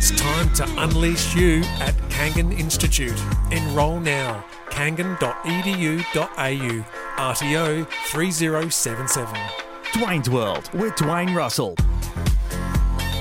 It's time to unleash you at Kangan Institute. Enrol now. kangan.edu.au. RTO 3077. Dwayne's World with Dwayne Russell.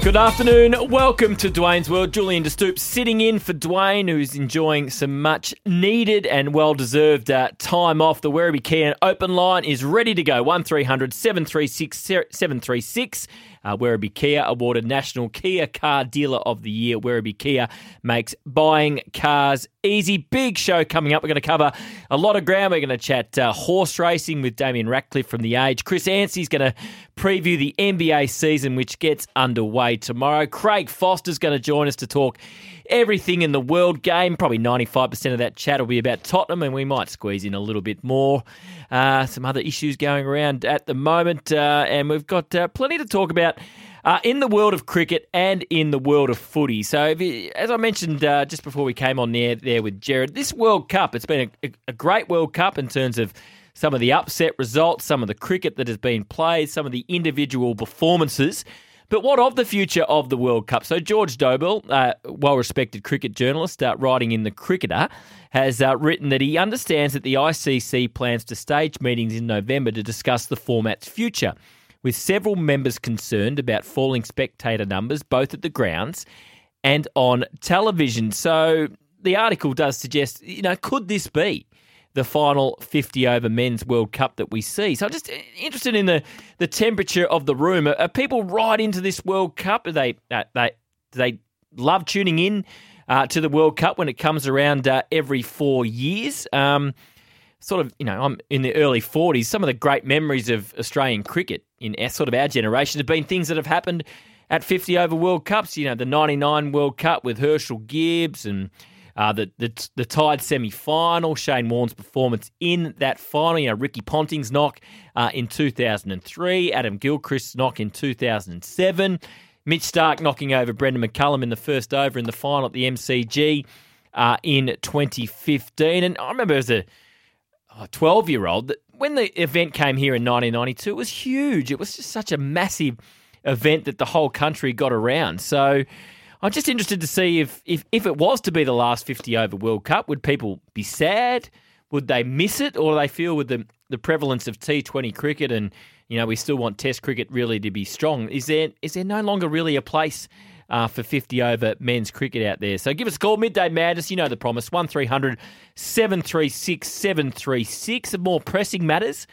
Good afternoon. Welcome to Dwayne's World. Julian De Stoop sitting in for Dwayne, who's enjoying some much needed and well deserved uh, time off. The Werribee Kia open line is ready to go. 1300 736 736. Uh, Werribee Kia awarded National Kia Car Dealer of the Year. Werribee Kia makes buying cars easy. Big show coming up. We're going to cover a lot of ground. We're going to chat uh, horse racing with Damien Ractliffe from The Age. Chris Anstey's going to preview the NBA season, which gets underway tomorrow. Craig Foster's going to join us to talk everything in the world game. Probably 95% of that chat will be about Tottenham, and we might squeeze in a little bit more. Uh, some other issues going around at the moment, uh, and we've got uh, plenty to talk about. Uh, in the world of cricket and in the world of footy. So, you, as I mentioned uh, just before we came on there, there with Jared, this World Cup, it's been a, a great World Cup in terms of some of the upset results, some of the cricket that has been played, some of the individual performances. But what of the future of the World Cup? So, George Dobell, uh, well respected cricket journalist, uh, writing in The Cricketer, has uh, written that he understands that the ICC plans to stage meetings in November to discuss the format's future with several members concerned about falling spectator numbers both at the grounds and on television. So the article does suggest, you know, could this be the final 50 over men's World Cup that we see? So I'm just interested in the, the temperature of the room. Are, are people right into this World Cup? Are they, uh, they, they love tuning in uh, to the World Cup when it comes around uh, every four years? Um, sort of, you know, I'm in the early 40s. Some of the great memories of Australian cricket in our, sort of our generation have been things that have happened at 50 over World Cups. You know, the 99 World Cup with Herschelle Gibbs and uh, the, the the tied semi final, Shane Warne's performance in that final. You know, Ricky Ponting's knock uh, in 2003, Adam Gilchrist's knock in 2007, Mitch Starc knocking over Brendon McCullum in the first over in the final at the MCG uh, in 2015. And I remember as a 12 year old that when the event came here in 1992, it was huge. It was just such a massive event that the whole country got around. So I'm just interested to see if, if, if it was to be the last 50 over World Cup, would people be sad? Would they miss it? Or do they feel with the, the prevalence of T20 cricket and, you know, we still want Test cricket really to be strong? Is there is there no longer really a place uh, for 50 over men's cricket out there. So give us a call, Midday Madness. You know the promise 1300 736 736. More pressing matters.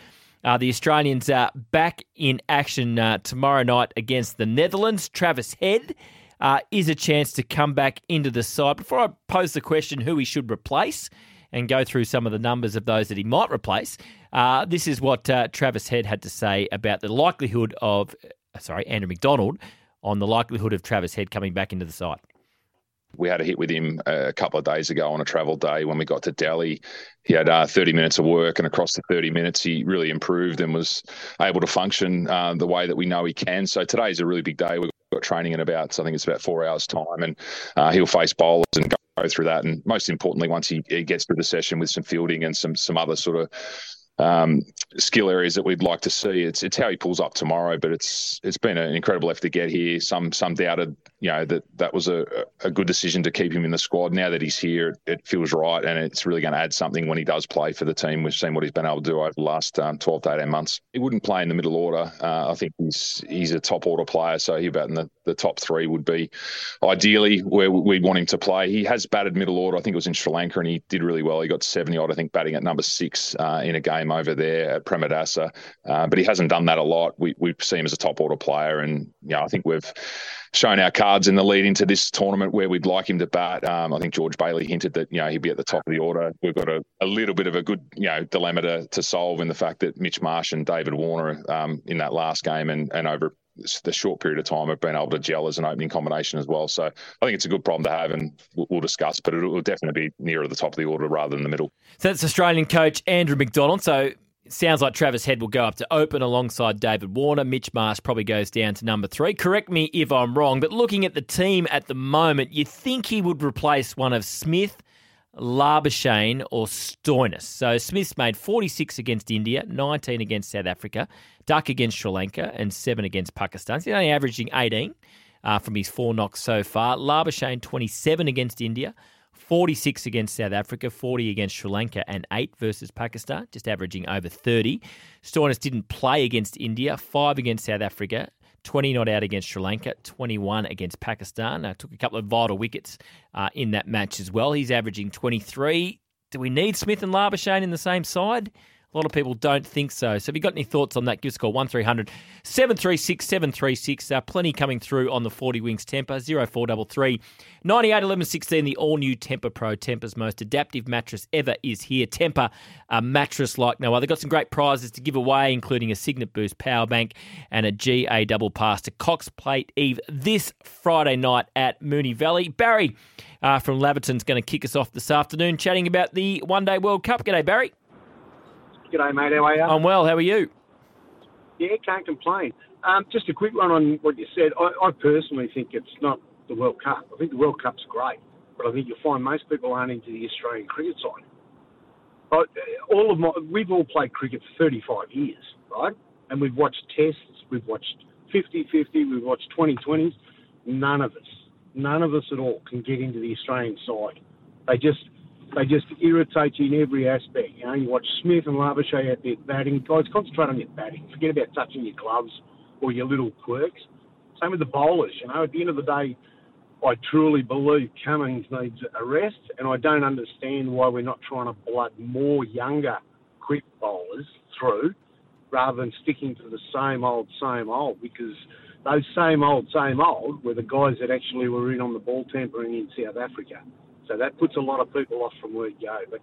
Uh, the Australians are back in action uh, tomorrow night against the Netherlands. Travis Head uh, is a chance to come back into the side. Before I pose the question who he should replace and go through some of the numbers of those that he might replace, uh, this is what uh, Travis Head had to say about the likelihood of, uh, sorry, Andrew McDonald on the likelihood of Travis Head coming back into the side? We had a hit with him a couple of days ago on a travel day when we got to Delhi. He had uh, 30 minutes of work, and across the 30 minutes, he really improved and was able to function uh, the way that we know he can. So today is a really big day. We've got training in about, I think it's about four hours' time, and uh, he'll face bowlers and go through that. And most importantly, once he, he gets through the session with some fielding and some some other sort of um, skill areas that we'd like to see. It's it's how he pulls up tomorrow, but it's it's been an incredible effort to get here. Some some doubted, you know, that that was a, a good decision to keep him in the squad. Now that he's here, it, it feels right, and it's really going to add something when he does play for the team. We've seen what he's been able to do over the last um, 12 to 18 months. He wouldn't play in the middle order. Uh, I think he's he's a top order player, so he about in the, the top three would be ideally where we'd want him to play. He has batted middle order. I think it was in Sri Lanka, and he did really well. He got 70 odd, I think, batting at number six uh, in a game over there at Premadasa, uh, but he hasn't done that a lot. We we see him as a top order player, and you know I think we've shown our cards in the lead into this tournament where we'd like him to bat. Um, I think George Bailey hinted that you know he'd be at the top of the order. We've got a, a little bit of a good you know dilemma to, to solve in the fact that Mitch Marsh and David Warner um, in that last game and and over the short period of time have been able to gel as an opening combination as well. So I think it's a good problem to have, and we'll, discuss. But it will definitely be nearer the top of the order rather than the middle. So that's Australian coach Andrew McDonald. So sounds like Travis Head will go up to open alongside David Warner. Mitch Marsh probably goes down to number three. Correct me if I'm wrong, but looking at the team at the moment, you think he would replace one of Smith, Labuschagne, or Stoinis. So Smith's made 46 against India, 19 against South Africa, Duck against Sri Lanka, and seven against Pakistan. So he's only averaging 18 uh, from his four knocks so far. Labuschagne, 27 against India. 46 against South Africa, 40 against Sri Lanka, and 8 versus Pakistan, just averaging over 30. Stoinis didn't play against India, 5 against South Africa, 20 not out against Sri Lanka, 21 against Pakistan. Uh, took a couple of vital wickets uh, in that match as well. He's averaging 23. Do we need Smith and Labuschagne in the same side? A lot of people don't think so. So, if you've got any thoughts on that, give us a call 1300 736 736. Uh, plenty coming through on the 40 Winks Tempur 0433 98 11 16. The all new Tempur Pro, Tempur's most adaptive mattress ever, is here. Tempur, a mattress like no other. They've got some great prizes to give away, including a Cygnett Boost power bank and a GA double pass to Cox Plate Eve this Friday night at Moonee Valley. Barry uh, from Laverton's going to kick us off this afternoon, chatting about the One Day World Cup. G'day, Barry. G'day, mate. How are you? I'm well. How are you? Yeah, can't complain. Um, just a quick one on what you said. I, I personally think it's not the World Cup. I think the World Cup's great, but I think you'll find most people aren't into the Australian cricket side. But uh, all of my, we've all played cricket for 35 years, right? And we've watched tests, we've watched 50-50, we've watched 2020s. None of us, none of us at all can get into the Australian side. They just they just irritate you in every aspect. You know, you watch Smith and Labuschagne out there batting. Guys, concentrate on your batting. Forget about touching your gloves or your little quirks. Same with the bowlers. You know, at the end of the day, I truly believe Cummins needs a rest, and I don't understand why we're not trying to blood more younger, quick bowlers through rather than sticking to the same old, same old. Because those same old, same old were the guys that actually were in on the ball tampering in South Africa. So that puts a lot of people off from where you go. But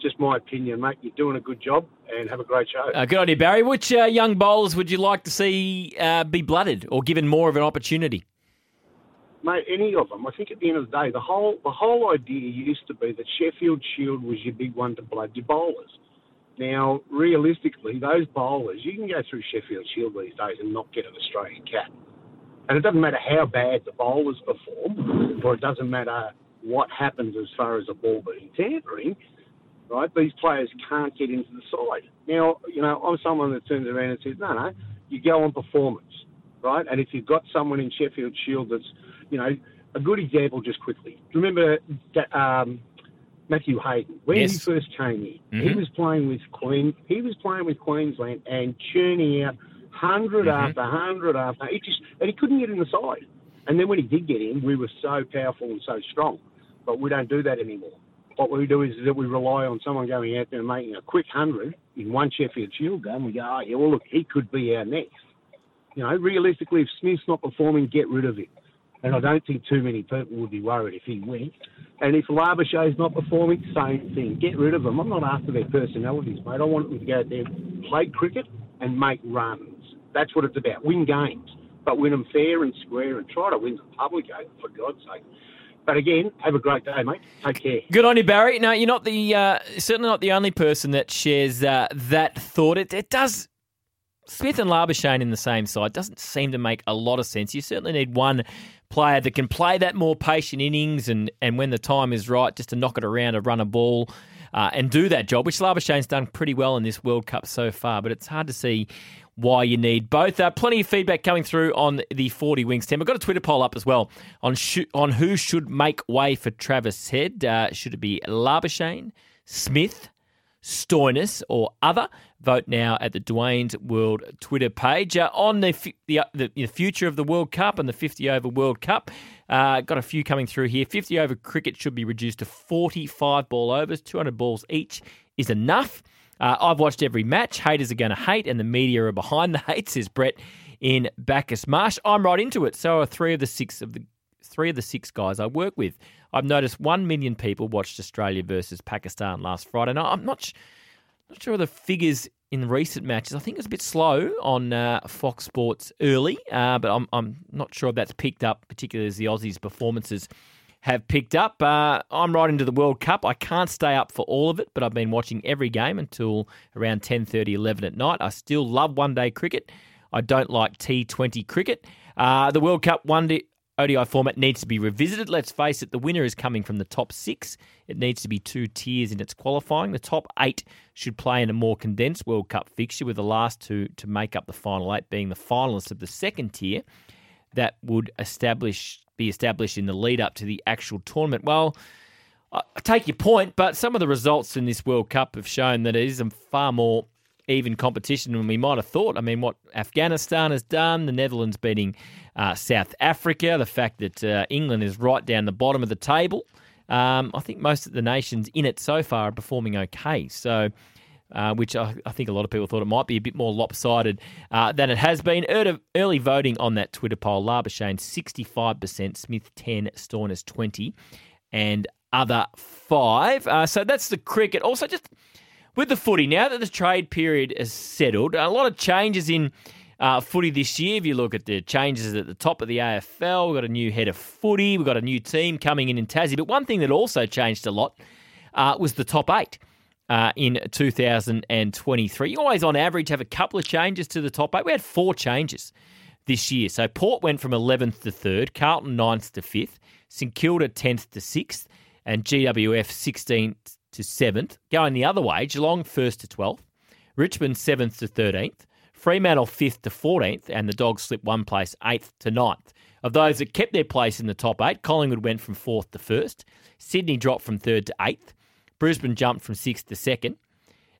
just my opinion, mate. You're doing a good job and have a great show. Uh, good idea, Barry. Which uh, young bowlers would you like to see uh, be blooded or given more of an opportunity? Mate, any of them. I think at the end of the day, the whole the whole idea used to be that Sheffield Shield was your big one to blood your bowlers. Now, realistically, those bowlers, you can go through Sheffield Shield these days and not get an Australian cap. And it doesn't matter how bad the bowlers perform, or it doesn't matter what happens as far as a ball being tampering, right? These players can't get into the side. Now, you know, I'm someone that turns around and says, no, no, you go on performance, right? And if you've got someone in Sheffield Shield that's, you know, a good example just quickly. Remember that, um, Matthew Hayden when Yes. he first came in? He Mhm. was playing with Queen. He was playing with Queensland and churning out 100 Mhm. after 100 after. He just and he couldn't get in the side. And then when he did get in, we were so powerful and so strong. But we don't do that anymore. What we do is that we rely on someone going out there and making a quick hundred in one Sheffield Shield game. We go, oh yeah, well look, he could be our next. You know, realistically, if Smith's not performing, get rid of him. And I don't think too many people would be worried if he went. And if Labuschagne's not performing, same thing. Get rid of them. I'm not after their personalities, mate. I want them to go out there, play cricket, and make runs. That's what it's about. Win games, but win them fair and square, and try to win the public over, for God's sake. But again, have a great day, mate. Take care. Good on you, Barry. No, you're not the uh, certainly not the only person that shares uh, that thought. It, it does. Smith and Labuschagne in the same side doesn't seem to make a lot of sense. You certainly need one player that can play that more patient innings and, and when the time is right, just to knock it around and run a ball uh, and do that job, which Labuschagne's done pretty well in this World Cup so far. But it's hard to see why you need both. Uh, plenty of feedback coming through on the 40 Winks team. I've got a Twitter poll up as well on sh- on who should make way for Travis Head. Uh, should it be Labuschagne, Smith, Stoinis, or other? Vote now at the Dwayne's World Twitter page. Uh, on the, f- the, the the future of the World Cup and the 50 over World Cup, uh, got a few coming through here. 50 over cricket should be reduced to 45 ball overs, 200 balls each is enough. Uh, I've watched every match. Haters are going to hate, and the media are behind the hate, says Brett in Bacchus Marsh. I'm right into it. So are three of the six of the three of the six guys I work with. I've noticed one million people watched Australia versus Pakistan last Friday. Now I'm not not sure of the figures in recent matches. I think it's a bit slow on uh, Fox Sports early, uh, but I'm I'm not sure if that's picked up, particularly as the Aussies' performances have picked up. Uh, I'm right into the World Cup. I can't stay up for all of it, but I've been watching every game until around 10:30, 11 at night. I still love one-day cricket. I don't like T20 cricket. Uh, the World Cup one day ODI format needs to be revisited. Let's face it, the winner is coming from the top six. It needs to be two tiers in its qualifying. The top eight should play in a more condensed World Cup fixture, with the last two to make up the final eight being the finalists of the second tier. that would establish be established in the lead up to the actual tournament. Well, I take your point, but some of the results in this World Cup have shown that it is a far more even competition than we might have thought. I mean, what Afghanistan has done, the Netherlands beating uh, South Africa, the fact that uh, England is right down the bottom of the table. Um, I think most of the nations in it so far are performing okay. So, uh, which I, I, think a lot of people thought it might be a bit more lopsided uh, than it has been. Early voting on that Twitter poll: Labuschagne 65%, Smith 10, Stoinis 20, and other five. Uh, so that's the cricket. Also, just with the footy, now that the trade period has settled, a lot of changes in uh, footy this year. If you look at the changes at the top of the AFL, we've got a new head of footy, we've got a new team coming in in Tassie. But one thing that also changed a lot uh, was the top eight. Uh, in 2023. You always, on average, have a couple of changes to the top eight. We had four changes this year. So Port went from 11th to 3rd, Carlton 9th to 5th, St Kilda 10th to 6th, and GWS 16th to 7th. Going the other way, Geelong 1st to 12th, Richmond 7th to 13th, Fremantle 5th to 14th, and the Dogs slipped one place 8th to 9th. Of those that kept their place in the top eight, Collingwood went from 4th to 1st, Sydney dropped from 3rd to 8th, Brisbane jumped from 6th to 2nd,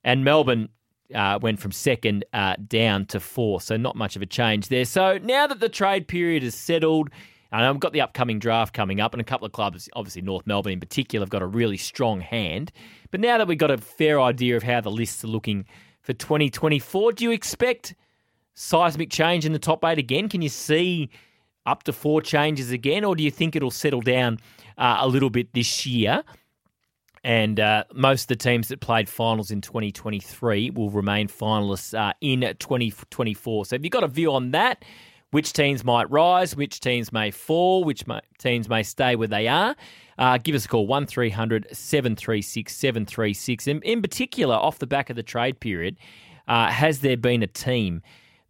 and Melbourne uh, went from second uh, down to four. So not much of a change there. So now that the trade period is settled, and I've got the upcoming draft coming up, and a couple of clubs, obviously North Melbourne in particular, have got a really strong hand. But now that we've got a fair idea of how the lists are looking for 2024, do you expect seismic change in the top eight again? Can you see up to four changes again, or do you think it'll settle down uh, a little bit this year? And uh, most of the teams that played finals in 2023 will remain finalists uh, in 2024. So, have you've got a view on that? which teams might rise, which teams may fall, which may, teams may stay where they are. Uh, give us a call, 1300 736 736. In, in particular, off the back of the trade period, uh, has there been a team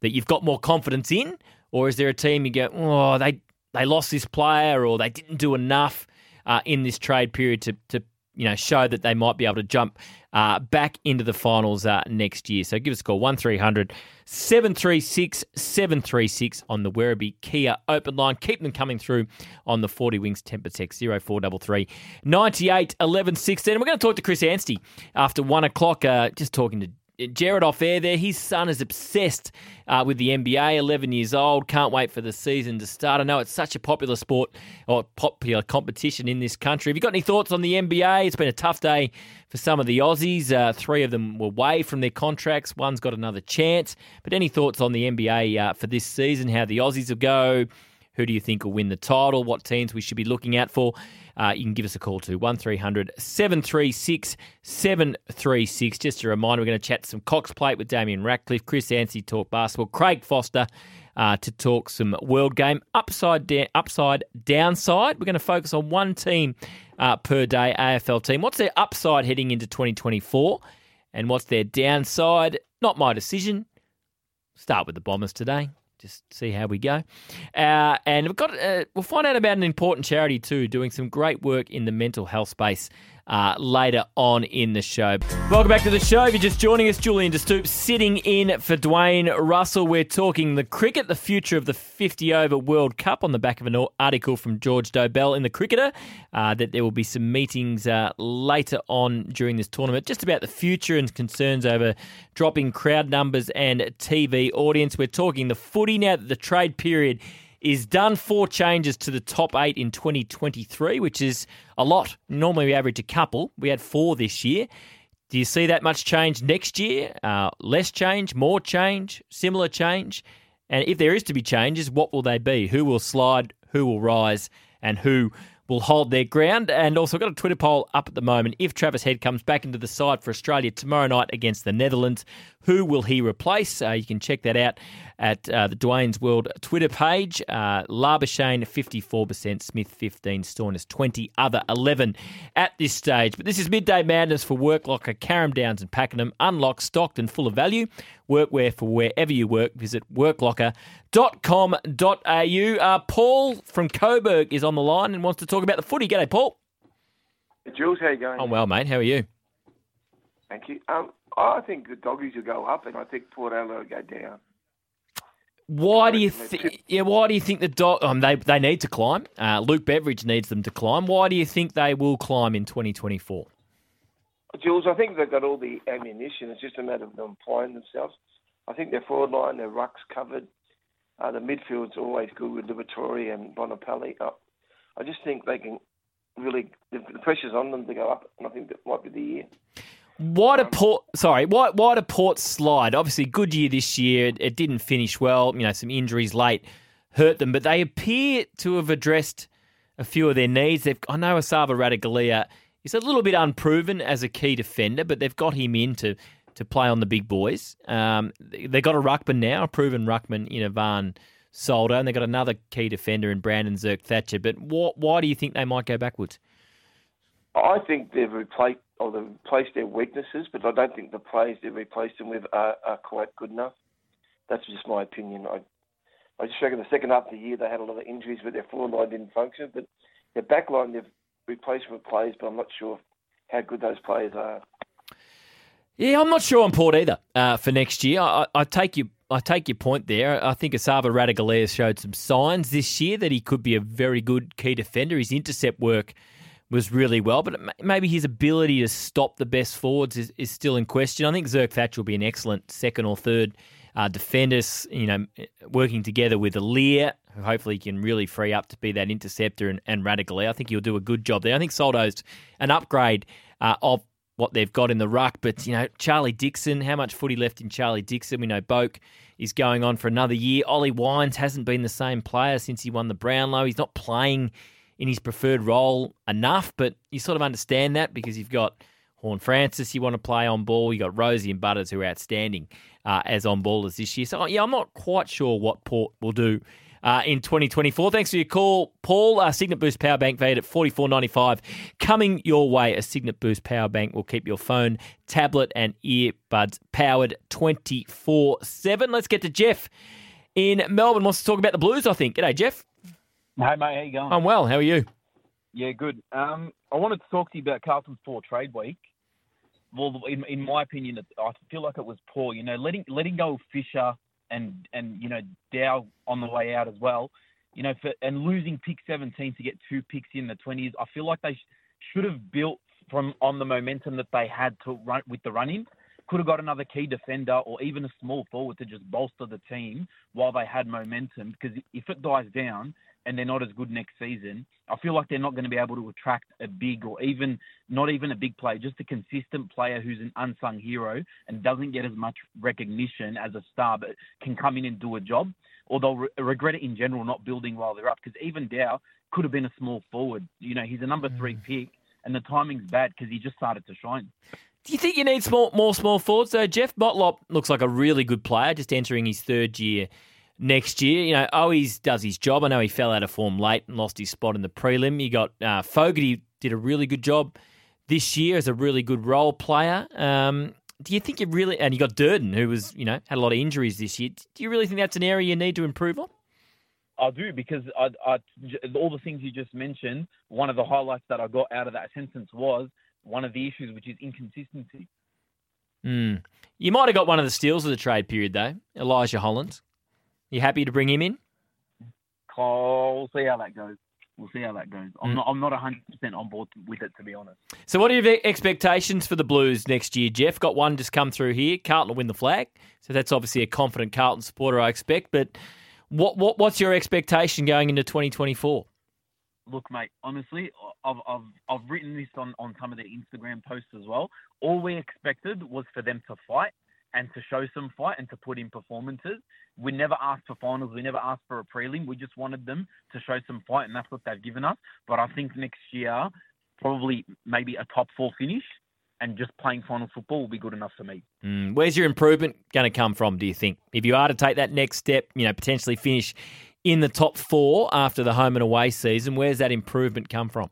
that you've got more confidence in? Or is there a team you go, oh, they, they lost this player or they didn't do enough uh, in this trade period to, to you know, show that they might be able to jump uh, back into the finals uh, next year. So give us a call, 1300 736 736 on the Werribee Kia open line. Keep them coming through on the 40 Winks Tempur Tech 0433 98 11 16. And we're going to talk to Chris Anstey after one o'clock, uh, just talking to Jared off air there. His son is obsessed uh, with the NBA, 11 years old. Can't wait for the season to start. I know it's such a popular sport or popular competition in this country. Have you got any thoughts on the NBA? It's been a tough day for some of the Aussies. Uh, three of them were away from their contracts. One's got another chance. But any thoughts on the NBA uh, for this season? How the Aussies will go? Who do you think will win the title? What teams we should be looking out for? uh, you can give us a call to 1300 736 736. Just a reminder, we're going to chat some Cox Plate with Damien Ractliffe, Chris Anstey talk basketball, Craig Foster uh, to talk some world game. Upside, da- upside, downside, we're going to focus on one team uh, per day, AFL team. What's their upside heading into 2024? And what's their downside? Not my decision. Start with the Bombers today just see how we go. Uh, and we've got uh, we'll find out about an important charity too, doing some great work in the mental health space uh, later on in the show. Welcome back to the show. If you're just joining us, Julian De Stoop sitting in for Dwayne Russell. We're talking the cricket, the future of the 50 over World Cup on the back of an article from George Dobell in the Cricketer uh, that there will be some meetings uh, later on during this tournament just about the future and concerns over dropping crowd numbers and TV audience. We're talking the footy now that the trade period is done four changes to the top eight in 2023, which is a lot. Normally we average a couple. We had four this year. Do you see that much change next year? Uh, less change, more change, similar change? And if there is to be changes, what will they be? Who will slide? Who will rise? And who will hold their ground. And also, I've got a Twitter poll up at the moment. If Travis Head comes back into the side for Australia tomorrow night against the Netherlands, who will he replace? Uh, you can check that out at uh, the Dwayne's World Twitter page. Uh, Labuschagne, 54%, Smith, 15, Stoinis, 20, other 11 at this stage. But this is Midday Madness for Worklocker, Carrum Downs and Pakenham. Unlock, stocked and full of value. Workwear for wherever you work. Visit worklocker.com.au. Uh, Paul from Coburg is on the line and wants to talk about the footy. G'day, Paul. Hey, Jules, how you going? I'm well, mate. How are you? Thank you. Um, I think the doggies will go up, and I think Port Adelaide will go down. Why do you think? Yeah, why do you think the dog? Um, they they need to climb. Uh, Luke Beveridge needs them to climb. Why do you think they will climb in 2024? Jules, I think they've got all the ammunition. It's just a matter of them applying themselves. I think their forward line, their rucks covered. Uh, the midfield's always good with Liberatore and Bontempelli. Uh, I just think they can really the, the pressure's on them to go up, and I think that might be the year. Why do Port? Sorry, why why do Port slide? Obviously, good year this year. It, didn't finish well. You know, some injuries late hurt them, but they appear to have addressed a few of their needs. They've, I know Esava Ratugolea is a little bit unproven as a key defender, but they've got him in to, to play on the big boys. Um, they've got a ruckman now, a proven ruckman in Ivan Soldo, and they've got another key defender in Brandon Zerk-Thatcher. But wh- why do you think they might go backwards? I think they've replaced or they've replaced their weaknesses, but I don't think the players they've replaced them with are, are quite good enough. That's just my opinion. I I just reckon the second half of the year they had a lot of injuries, but their forward line didn't function. But their back line they've replaced with players, but I'm not sure how good those players are. Yeah, I'm not sure on Port either uh, for next year. I, I, take you. I take your point there. I think Esava Ratugolea showed some signs this year that he could be a very good key defender. His intercept work was really well, but maybe his ability to stop the best forwards is, is still in question. I think Zerk-Thatcher will be an excellent second or third uh, defenders. You know, working together with Aliir, who hopefully can really free up to be that interceptor and, and Ratugolea. I think he'll do a good job there. I think Soldo's an upgrade uh, of what they've got in the ruck. But, you know, Charlie Dixon, how much footy left in Charlie Dixon? We know Boak is going on for another year. Ollie Wines hasn't been the same player since he won the Brownlow. He's not playing in his preferred role enough, but you sort of understand that because you've got Horne-Francis you want to play on ball. You've got Rozee and Butters who are outstanding uh, as on ballers this year. So, yeah, I'm not quite sure what Port will do uh, in 2024. Thanks for your call, Paul. Uh, Cygnett Boost Power Bank valued at 44.95 coming your way. A Cygnett Boost Power Bank will keep your phone, tablet, and earbuds powered 24 7. Let's get to Jeff in Melbourne. Wants to talk about the Blues, I think. G'day, Jeff. Hey, mate. How you going? I'm well. How are you? Yeah, good. Um, I wanted to talk to you about Carlton's poor trade week. Well, in, in my opinion, I feel like it was poor. You know, letting letting go of Fisher and and you know Dow on the way out as well. You know, for, and losing pick 17 to get two picks in the 20s, I feel like they sh- should have built from on the momentum that they had to run with the run in. Could have got another key defender or even a small forward to just bolster the team while they had momentum. Because if it dies down, and they're not as good next season, I feel like they're not going to be able to attract a big or even not even a big player, just a consistent player who's an unsung hero and doesn't get as much recognition as a star, but can come in and do a job. Or they'll re- regret it in general not building while they're up because even Dow could have been a small forward. You know, he's a number three mm. pick, and the timing's bad because he just started to shine. Do you think you need small, more small forwards though? Jeff Motlop looks like a really good player, just entering his third year next year. You know, always does his job. I know he fell out of form late and lost his spot in the prelim. You got uh, Fogarty did a really good job this year as a really good role player. Um, do you think you really? And you got Durdin, who was you know had a lot of injuries this year. Do you really think that's an area you need to improve on? I do because I, I, all the things you just mentioned. One of the highlights that I got out of that sentence was one of the issues, which is inconsistency. Mm. You might have got one of the steals of the trade period though, Elijah Hollands. You happy to bring him in? Oh, we'll see how that goes. We'll see how that goes. I'm mm. not. I'm not 100 percent on board with it, to be honest. So, what are your expectations for the Blues next year, Jeff? Got one just come through here. Carlton will win the flag, so that's obviously a confident Carlton supporter, I expect. But what, what what's your expectation going into 2024? Look, mate. Honestly, I've I've I've written this on on some of the Instagram posts as well. All we expected was for them to fight and to show some fight and to put in performances. We never asked for finals. We never asked for a prelim. We just wanted them to show some fight, and that's what they've given us. But I think next year, probably maybe a top four finish and just playing final football will be good enough for me. Mm, where's your improvement going to come from, do you think? If you are to take that next step, you know, potentially finish in the top four after the home and away season, where's that improvement come from?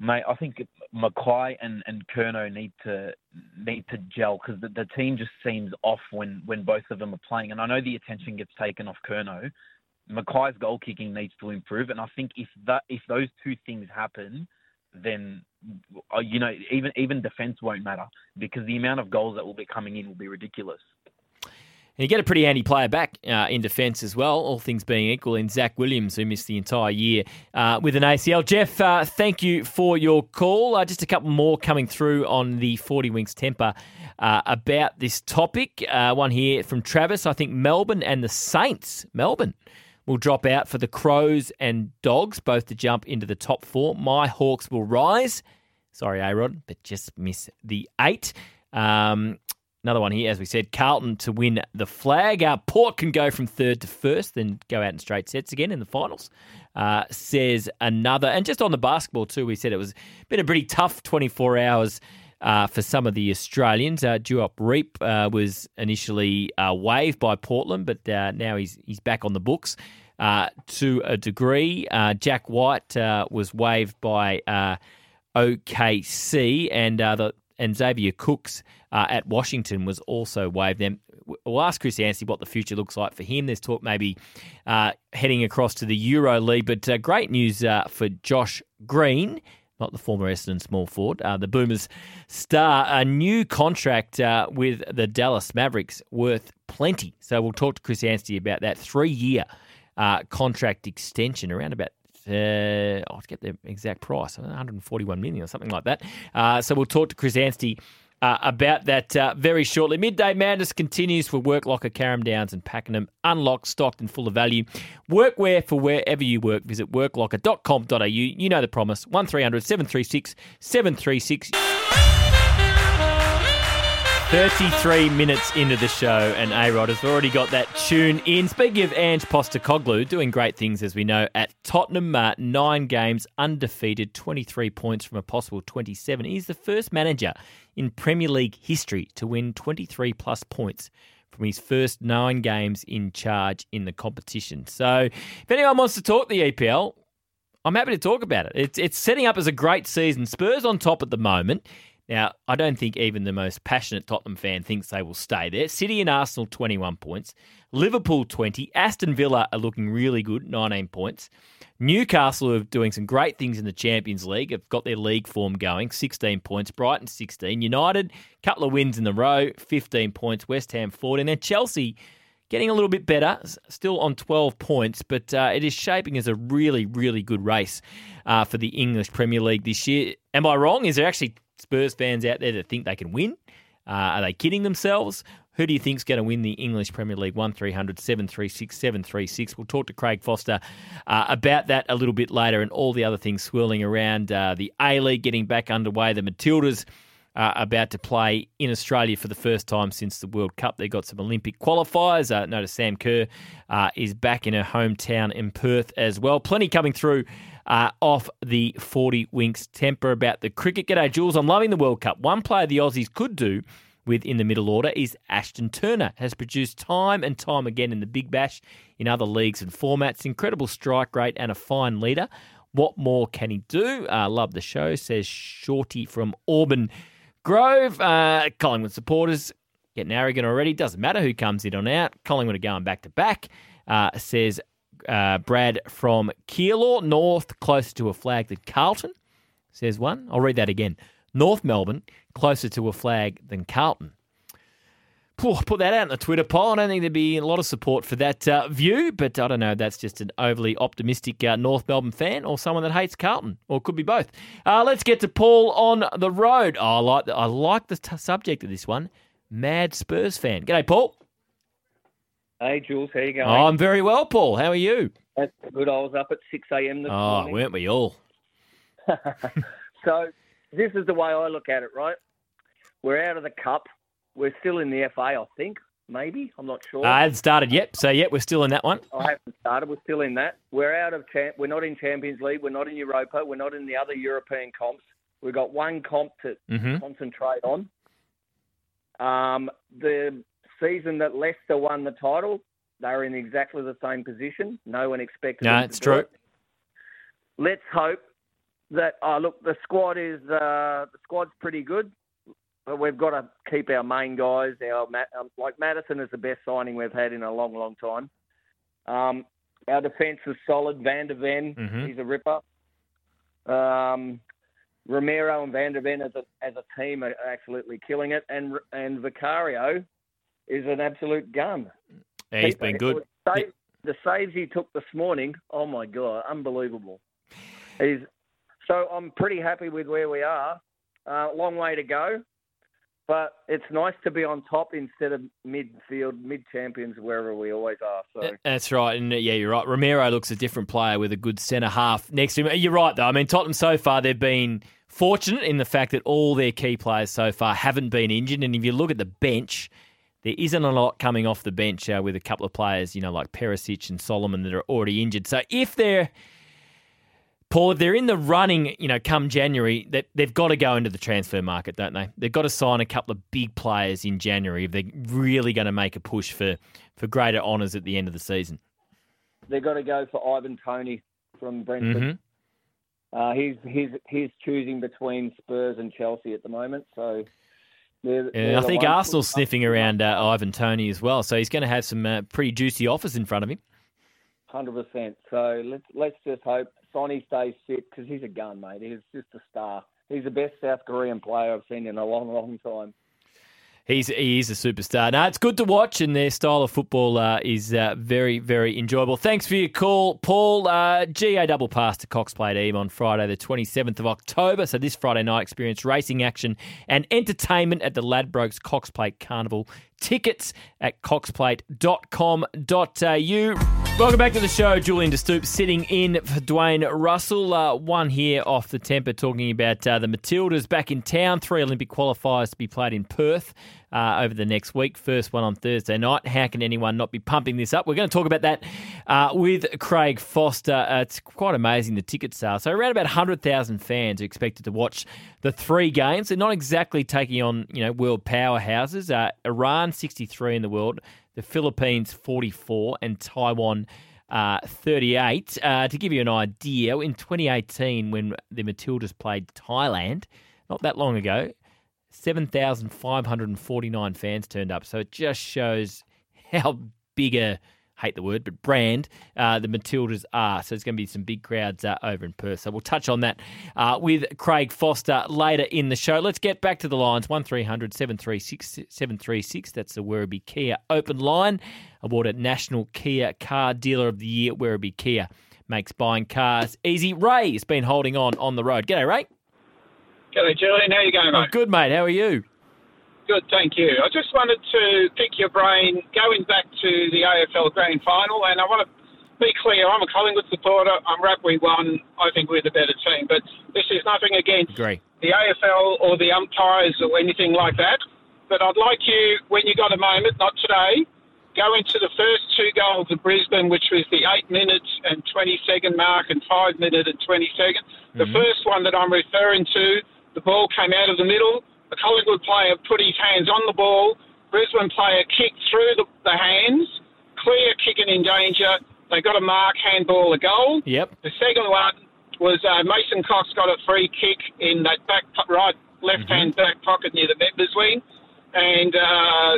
Mate, I think McKay and, and Curnow need to need to gel because the, the team just seems off when, when both of them are playing. And I know the attention gets taken off Curnow. McKay's goal kicking needs to improve, and I think if that if those two things happen, then uh, you know even even defense won't matter because the amount of goals that will be coming in will be ridiculous. And you get a pretty handy player back uh, in defence as well, all things being equal, in Zac Williams, who missed the entire year uh, with an ACL. Jeff, uh, thank you for your call. Uh, just a couple more coming through on the 40 Winks Tempur uh, about this topic. Uh, one here from Travis. I think Melbourne and the Saints, Melbourne, will drop out for the Crows and Dogs, both to jump into the top four. My Hawks will rise. Sorry, A Rod, but just miss the eight. Um, Another one here, as we said, Carlton to win the flag. Uh, Port can go from third to first, then go out in straight sets again in the finals. Uh, says another. And just on the basketball, too, we said it was been a pretty tough 24 hours uh, for some of the Australians. Uh, Duop Reath uh, was initially uh, waived by Portland, but uh, now he's he's back on the books uh, to a degree. Uh, Jack White was waived by OKC, and the and Xavier Cooks uh, at Washington was also waived. Then we'll ask Chris Anstey what the future looks like for him. There's talk maybe uh, heading across to the Euro League, but uh, great news uh, for Josh Green. Not the former Essendon small forward, uh, the Boomers star, a new contract uh, with the Dallas Mavericks worth plenty. So we'll talk to Chris Anstey about that three year contract extension around about uh, I'll get the exact price, 141 million or something like that. Uh, so we'll talk to Chris Anstey uh, about that uh, very shortly. Midday Madness continues for Worklocker, Carrum Downs and Pakenham. Unlocked, stocked and full of value. Workwear for wherever you work. Visit worklocker.com.au. You know the promise. 1300 736 736. 33 minutes into the show, and A Rod has already got that tune in. Speaking of Ange Postecoglou, doing great things, as we know, at Tottenham, uh, nine games, undefeated, 23 points from a possible 27. He's the first manager in Premier League history to win 23 plus points from his first nine games in charge in the competition. So, if anyone wants to talk the EPL, I'm happy to talk about it. It's, it's setting up as a great season. Spurs on top at the moment. Now, I don't think even the most passionate Tottenham fan thinks they will stay there. City and Arsenal, 21 points. Liverpool, 20. Aston Villa are looking really good, 19 points. Newcastle are doing some great things in the Champions League, have got their league form going, 16 points. Brighton, 16. United, couple of wins in the row, 15 points. West Ham, 14. And then Chelsea, getting a little bit better, still on 12 points, but uh, it is shaping as a really, really good race uh, for the English Premier League this year. Am I wrong? Is there actually Spurs fans out there that think they can win? Uh, are they kidding themselves? Who do you think's going to win the English Premier League? 1300 736 736. We'll talk to Craig Foster uh, about that a little bit later and all the other things swirling around uh, the A League getting back underway. The Matildas uh, about to play in Australia for the first time since the World Cup. They've got some Olympic qualifiers. Uh, notice Sam Kerr uh, is back in her hometown in Perth as well. Plenty coming through uh, off the 40 Winks Tempur about the cricket. G'day, Jules. I'm loving the World Cup. One player the Aussies could do with in the middle order is Ashton Turner. Has produced time and time again in the Big Bash in other leagues and formats. Incredible strike rate and a fine leader. What more can he do? Uh, love the show, says Shorty from Auburn Grove. Uh, Collingwood supporters getting arrogant already. Doesn't matter who comes in on out. Collingwood are going back to back, uh, says uh, Brad from Keilor. North, closer to a flag than Carlton, says one. I'll read that again. North Melbourne, closer to a flag than Carlton. Put that out in the Twitter poll. I don't think there'd be a lot of support for that uh, view, but I don't know. That's just an overly optimistic uh, North Melbourne fan or someone that hates Carlton, or could be both. Uh, let's get to Paul on the road. Oh, I like the, I like the subject of this one. Mad Spurs fan. G'day, Paul. Hey, Jules. How you going? Oh, I'm very well, Paul. How are you? That's good. I was up at 6 a.m. this morning. oh, morning. weren't we all? so this is the way I look at it, right? We're out of the cup. We're still in the FA, I think. Maybe I'm not sure. I uh, hadn't started yet, so yet we're still in that one. I haven't started. We're still in that. We're out of champ. We're not in Champions League. We're not in Europa. We're not in the other European comps. We've got one comp to mm-hmm. concentrate on. Um, the season that Leicester won the title, they were in exactly the same position. No one expected. That. No, it's true. It. Let's hope that. Oh, look, the squad is uh, the squad's pretty good, but we've got to keep our main guys. Our um, like Maddison is the best signing we've had in a long, long time. Um, our defence is solid. Van der Ven, mm-hmm. he's a ripper. Um, Romero and Van der Ven as a as a team are absolutely killing it, and and Vicario is an absolute gun. Yeah, he's been good. The saves he took this morning, oh my god, unbelievable. He's so I'm pretty happy with where we are. Uh, long way to go, but it's nice to be on top instead of midfield, mid champions, wherever we always are. So That's right, and uh, yeah, you're right. Romero looks a different player with a good centre half next to him. You're right, though. I mean, Tottenham so far they've been fortunate in the fact that all their key players so far haven't been injured, and if you look at the bench, there isn't a lot coming off the bench uh, with a couple of players, you know, like Perisic and Solomon that are already injured. So if they're Paul, if they're in the running, you know, come January, that they've got to go into the transfer market, don't they? They've got to sign a couple of big players in January if they're really going to make a push for, for greater honours at the end of the season. they've got to go for Ivan Toney from Brentford. Mhm. Uh, he's he's he's choosing between Spurs and Chelsea at the moment. So they're, And they're I think Arsenal's sniffing around uh, Ivan Toney as well, so he's going to have some uh, pretty juicy offers in front of him. Hundred percent. So let's let's just hope Sonny stays fit because he's a gun, mate. He's just a star. He's the best South Korean player I've seen in a long, long time. He's he is a superstar. Now it's good to watch, and their style of football uh, is uh, very very enjoyable. Thanks for your call, Paul. Uh, GA double pass to Cox Plate Eve on Friday, the twenty seventh of October. So this Friday night, experience racing action and entertainment at the Ladbrokes Cox Plate Carnival. Tickets at coxplate.com.au. Welcome back to the show. Julian De Stoop sitting in for Dwayne Russell. Uh, one here off the Tempur talking about uh, the Matildas back in town. Three Olympic qualifiers to be played in Perth uh, over the next week. First one on Thursday night. How can anyone not be pumping this up? We're going to talk about that uh, with Craig Foster. Uh, it's quite amazing the ticket sale. So around about 100,000 fans are expected to watch the three games. They're not exactly taking on you know world powerhouses. Uh, Iran 63 in the world, the Philippines 44, and Taiwan. Uh, 38. Uh, to give you an idea, in 2018, when the Matildas played Thailand, not that long ago, 7,549 fans turned up. So it just shows how big a, hate the word, but brand uh, the Matildas are. So there's going to be some big crowds uh, over in Perth. So we'll touch on that uh, with Craig Foster later in the show. Let's get back to the lines 1300 736 736. That's the Werribee Kia open line. Awarded National Kia Car Dealer of the Year. Werribee Kia makes buying cars easy. Ray has been holding on on the road. G'day, Ray. G'day, Julian. How you going, mate? good, mate. How are you? Good, thank you. I just wanted to pick your brain going back to the AFL Grand Final, and I want to be clear. I'm a Collingwood supporter. I'm rugby one. I think we're the better team, but this is nothing against Agree. the AFL or the umpires or anything like that. But I'd like you, when you got a moment, not today, go into the first two goals of Brisbane, which was the eight minutes and 20 second mark and five minute and 20 second. The mm-hmm. first one that I'm referring to, the ball came out of the middle. The Collingwood player put his hands on the ball. Brisbane player kicked through the, the hands, clear kicking in danger. They got a mark, handball, a goal. Yep. The second one was uh, Mason Cox got a free kick in that back right left hand back pocket near the members wing, and uh,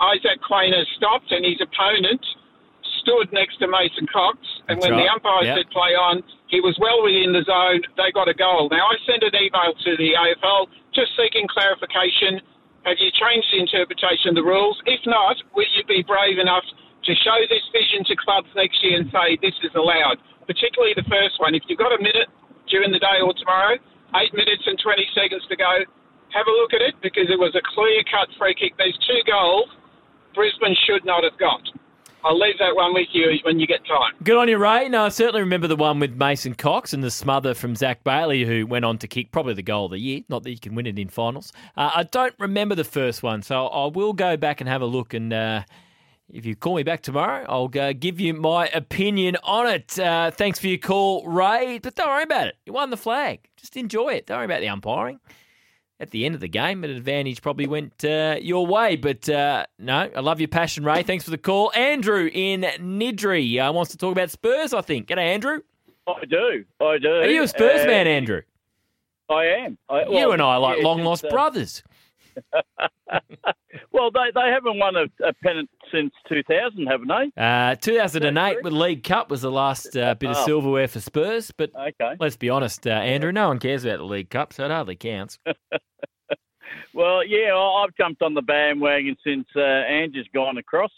Isaac Quaynor stopped, and his opponent stood next to Mason Cox. And That's when the right. umpire Yep. said play on, he was well within the zone. They got a goal. Now I sent an email to the AFL just seeking clarification. Have you changed the interpretation of the rules? If not, will you be brave enough to show this vision to clubs next year and say this is allowed? Particularly the first one. If you've got a minute during the day or tomorrow, eight minutes and 20 seconds to go, have a look at it because it was a clear cut free kick. There's two goals Brisbane should not have got. I'll leave that one with you when you get time. Good on you, Ray. No, I certainly remember the one with Mason Cox and the smother from Zac Bailey, who went on to kick probably the goal of the year. Not that you can win it in finals. Uh, I don't remember the first one, so I will go back and have a look. And uh, if you call me back tomorrow, I'll uh, give you my opinion on it. Uh, thanks for your call, Ray. But don't worry about it. You won the flag. Just enjoy it. Don't worry about the umpiring. At the end of the game, an advantage probably went uh, your way. But uh, no, I love your passion, Ray. Thanks for the call. Andrew in Niddrie uh, wants to talk about Spurs, I think. G'day, Andrew. I do. I do. Are you a Spurs man, Andrew? I am. I, you and I are like yeah, long lost uh, brothers. Well, they, they haven't won a, a pennant since 2000, haven't they? Uh, 2008 with League Cup was the last uh, bit of Oh. silverware for Spurs, but Okay. let's be honest, uh, Andrew, no one cares about the League Cup, so it hardly counts. Well, yeah, I've jumped on the bandwagon since uh, Angie's gone across,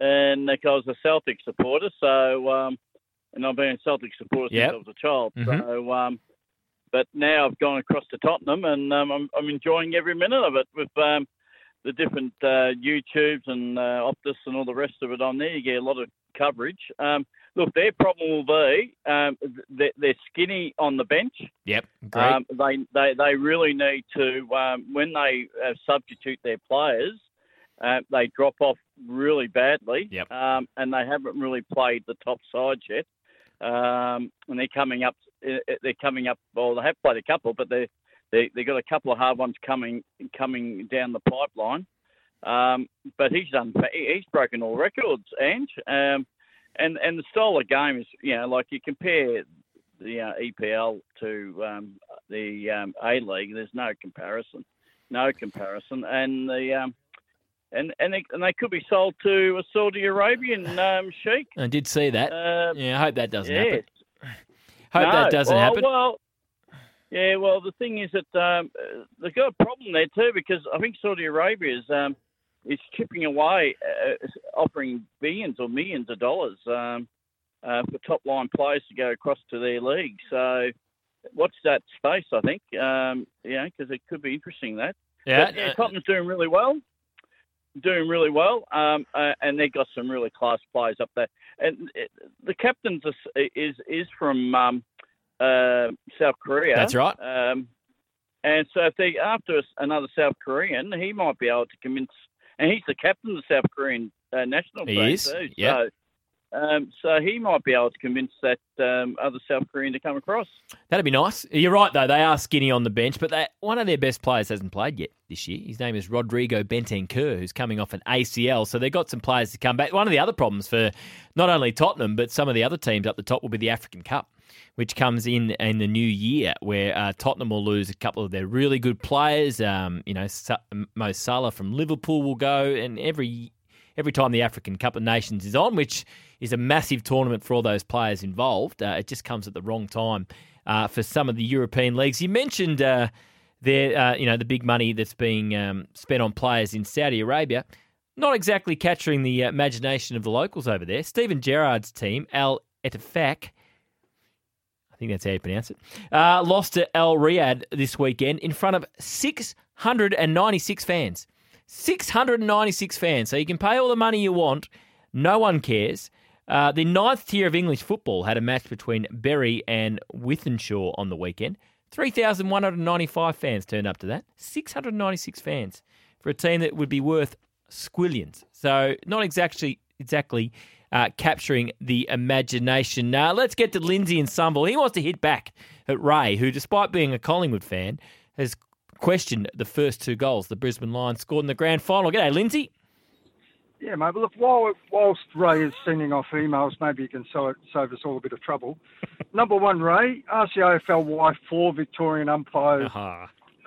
and like, I was a Celtic supporter, so um, and I've been a Celtic supporter Yep. since I was a child. Mhm. So, um, but now I've gone across to Tottenham, and um, I'm, I'm enjoying every minute of it with um, the different uh, YouTubes and uh, Optus and all the rest of it on there. You get a lot of coverage. Um, look, their problem will be um, they're, they're skinny on the bench. Yep, great. Um, they, they they really need to um, when they uh, substitute their players, uh, they drop off really badly. Yep. Um, and they haven't really played the top sides yet. Um, and they're coming up. uh, They're coming up. Well, they have played a couple, but they they they got a couple of hard ones coming coming down the pipeline. Um, but he's done. He's broken all records, Ange. And and the style of game is, you know, like you compare the uh, EPL to um, the um, A League. There's no comparison, no comparison. And the um, and and they, and they could be sold to a Saudi Arabian um, sheikh. I did see that. Uh, yeah, I hope that doesn't yes. happen. Hope No, that doesn't well, happen. Well, yeah. Well, the thing is that um, uh, they've got a problem there too because I think Saudi Arabia is um, is chipping away, uh, offering billions or millions of dollars um, uh, for top line players to go across to their league. So. Watch that space, I think. Um, yeah, because it could be interesting that. Yeah, But, yeah, uh, Tottenham's doing really well. Doing really well, um, uh, and they've got some really class players up there. And uh, the captain is is from um, uh, South Korea. That's right. Um, and so if they after another South Korean, he might be able to convince. And he's the captain of the South Korean uh, national He team is, too. yep. So, um, so he might be able to convince that um, other South Korean to come across. That'd be nice. You're right, though. They are skinny on the bench, but they, one of their best players hasn't played yet this year. His name is Rodrigo Bentancur, who's coming off an ACL. So they've got some players to come back. One of the other problems for not only Tottenham, but some of the other teams up the top will be the African Cup, which comes in in the new year, where uh, Tottenham will lose a couple of their really good players. Um, you know, Mo Salah from Liverpool will go, and every every time the African Cup of Nations is on, which is a massive tournament for all those players involved. Uh, it just comes at the wrong time uh, for some of the European leagues. You mentioned uh, there, uh, you know, the big money that's being um, spent on players in Saudi Arabia. Not exactly capturing the uh, imagination of the locals over there. Steven Gerrard's team, Al Ettifaq, I think that's how you pronounce it, uh, lost to Al Riyadh this weekend in front of 696 fans. 696 fans. So you can pay all the money you want. No one cares. Uh, the ninth tier of English football had a match between Bury and Wythenshawe on the weekend. 3,195 fans turned up to that. 696 fans for a team that would be worth squillions. So not exactly exactly uh, capturing the imagination. Now let's get to Lindsay and Sumble. He wants to hit back at Ray, who, despite being a Collingwood fan, has questioned the first two goals the Brisbane Lions scored in the grand final. G'day, Lindsay. Yeah, mate. But look, while, whilst Ray is sending off emails, maybe you can so, save us all a bit of trouble. Number one, Ray, RCAFL why four Victorian umpires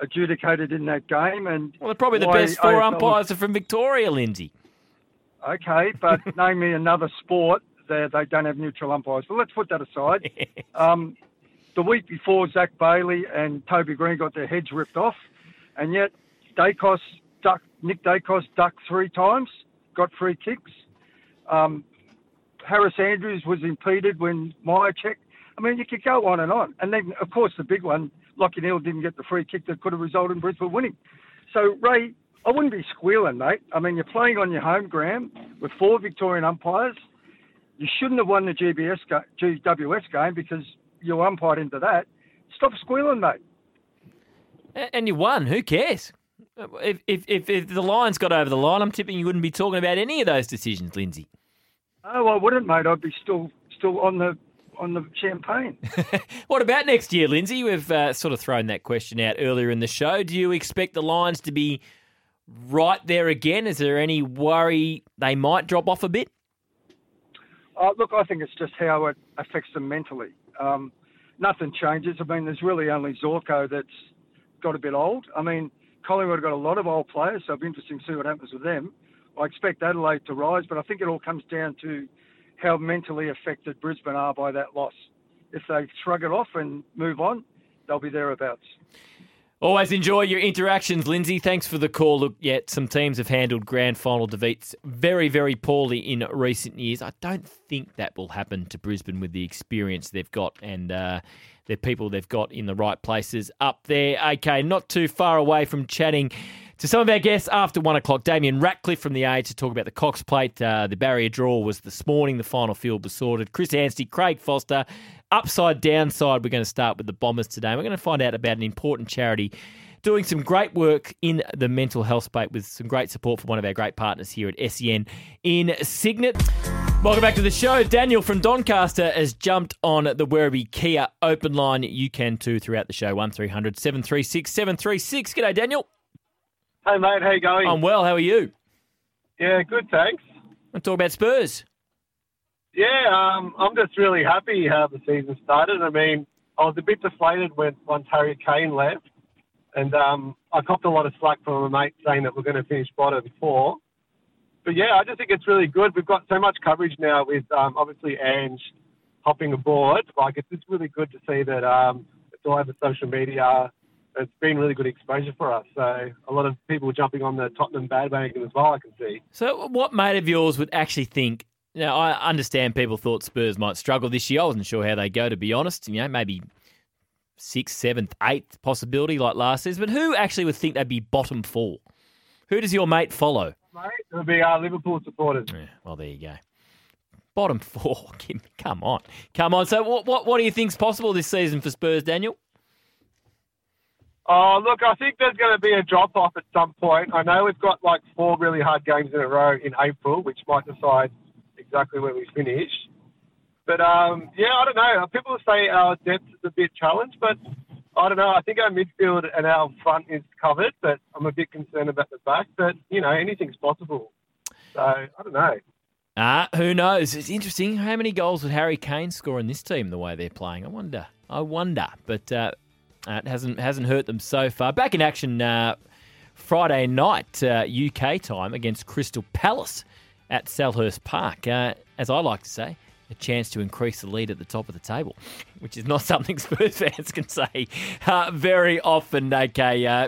adjudicated in that game, and Well, they're probably the best four AFL umpires are from Victoria, Lindsay. Okay, but name me another sport that they don't have neutral umpires. But let's put that aside. um, the week before, Zac Bailey and Toby Greene got their heads ripped off, and yet Daicos duck, Nick Daicos ducked three times, got free kicks. Um, Harris Andrews was impeded when Meyer checked. I mean, you could go on and on. And then, of course, the big one, Lachie Neale didn't get the free kick that could have resulted in Brisbane winning. So, Ray, I wouldn't be squealing, mate. I mean, you're playing on your home ground with four Victorian umpires. You shouldn't have won the GBS GWS game because you umpired into that. Stop squealing, mate. And you won. Who cares? If, if, if, if the Lions got over the line, I'm tipping you wouldn't be talking about any of those decisions, Lindsay. Oh, I wouldn't, mate. I'd be still still on the on the champagne. What about next year, Lindsay? We've uh, sort of thrown that question out earlier in the show. Do you expect the Lions to be right there again? Is there any worry they might drop off a bit? Uh, look, I think it's just how it affects them mentally. Um, nothing changes. I mean, there's really only Zorko that's got a bit old. I mean, Collingwood have got a lot of old players, so it'll be interesting to see what happens with them. I expect Adelaide to rise, but I think it all comes down to how mentally affected Brisbane are by that loss. If they shrug it off and move on, they'll be thereabouts. Always enjoy your interactions, Lindsay. Thanks for the call. Look, yet some teams have handled grand final defeats very, very poorly in recent years. I don't think that will happen to Brisbane with the experience they've got and uh, the people they've got in the right places up there. Okay, not too far away from chatting to some of our guests after one o'clock. Damien Ractliffe from the Age to talk about the Cox Plate. Uh, the barrier draw was this morning. The final field was sorted. Chris Anstey, Craig Foster. Upside downside, we're going to start with the Bombers today. We're going to find out about an important charity doing some great work in the mental health space with some great support from one of our great partners here at SEN in Cygnett. Welcome back to the show. Daniel from Doncaster has jumped on the Werribee Kia open line. You can too throughout the show. 1300 736 736. G'day, Daniel. Hey, mate. How you going? I'm well. How are you? Yeah, good, thanks. Let's talk about Spurs. Yeah, um, I'm just really happy how the season started. I mean, I was a bit deflated when once Harry Kane left, and um, I copped a lot of slack from a mate saying that we're going to finish bottom four. But yeah, I just think it's really good. We've got so much coverage now with um, obviously Ange hopping aboard. Like it's just really good to see that um, it's all over social media. It's been really good exposure for us. So a lot of people jumping on the Tottenham bandwagon as well. I can see. So, what mate of yours would actually think? Now, I understand people thought Spurs might struggle this year. I wasn't sure how they go, to be honest. You know, maybe sixth, seventh, eighth possibility like last season. But who actually would think they'd be bottom four? Who does your mate follow? Mate, it'll be our Liverpool supporters. Yeah, well, there you go. Bottom four. Come on, come on. So, what what what do you think's possible this season for Spurs, Daniel? Oh, look, I think there's going to be a drop off at some point. I know we've got like four really hard games in a row in April, which might decide exactly when we finish. But um, yeah, I don't know. People say our depth is a bit challenged, but I don't know. I think our midfield and our front is covered, but I'm a bit concerned about the back. But you know, anything's possible. So I don't know. Ah, who knows? It's interesting. How many goals would Harry Kane score in this team the way they're playing? I wonder. I wonder. But uh, it hasn't hasn't hurt them so far. Back in action uh, Friday night uh, UK time against Crystal Palace at Selhurst Park. Uh, as I like to say, a chance to increase the lead at the top of the table, which is not something Spurs fans can say uh, very often. Okay, uh,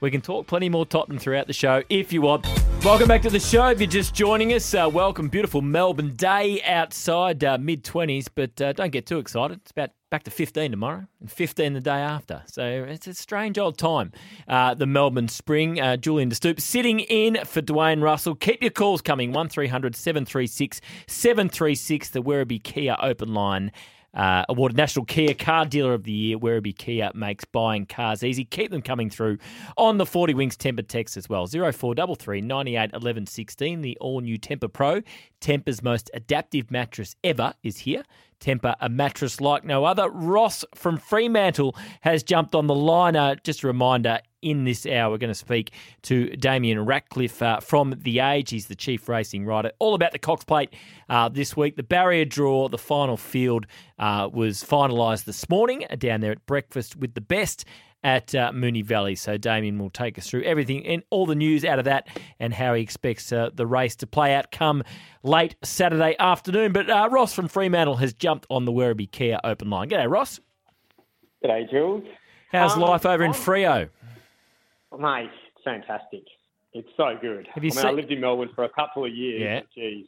we can talk plenty more Tottenham throughout the show if you want. Welcome back to the show. If you're just joining us, uh, welcome. Beautiful Melbourne day outside, uh, mid 20s, but uh, don't get too excited. It's about back to 15 tomorrow and 15 the day after. So it's a strange old time. Uh, the Melbourne Spring. Uh, Julian De Stoop sitting in for Dwayne Russell. Keep your calls coming 1300 736 736, the Werribee Kia open line. Uh, awarded National Kia Car Dealer of the Year. Werribee Kia makes buying cars easy. Keep them coming through on the 40 Winks Tempur text as well. 0433 98 11 16. The all new Tempur Pro, Tempur's most adaptive mattress ever, is here. Tempur, a mattress like no other. Ross from Fremantle has jumped on the liner. Just a reminder, in this hour, we're going to speak to Damien Ractliffe uh, from The Age. He's the chief racing writer. All about the Cox Plate uh, this week. The barrier draw, the final field uh, was finalised this morning down there at breakfast with the best at uh, Moonee Valley. So Damien will take us through everything and all the news out of that and how he expects uh, the race to play out come late Saturday afternoon. But uh, Ross from Fremantle has jumped on the Werribee Kia open line. G'day, Ross. G'day, Jules. How's Um, life over in I'm- Freo? Mate, it's fantastic. It's so good. Have you I mean, I lived in Melbourne for a couple of years. Yeah. Geez,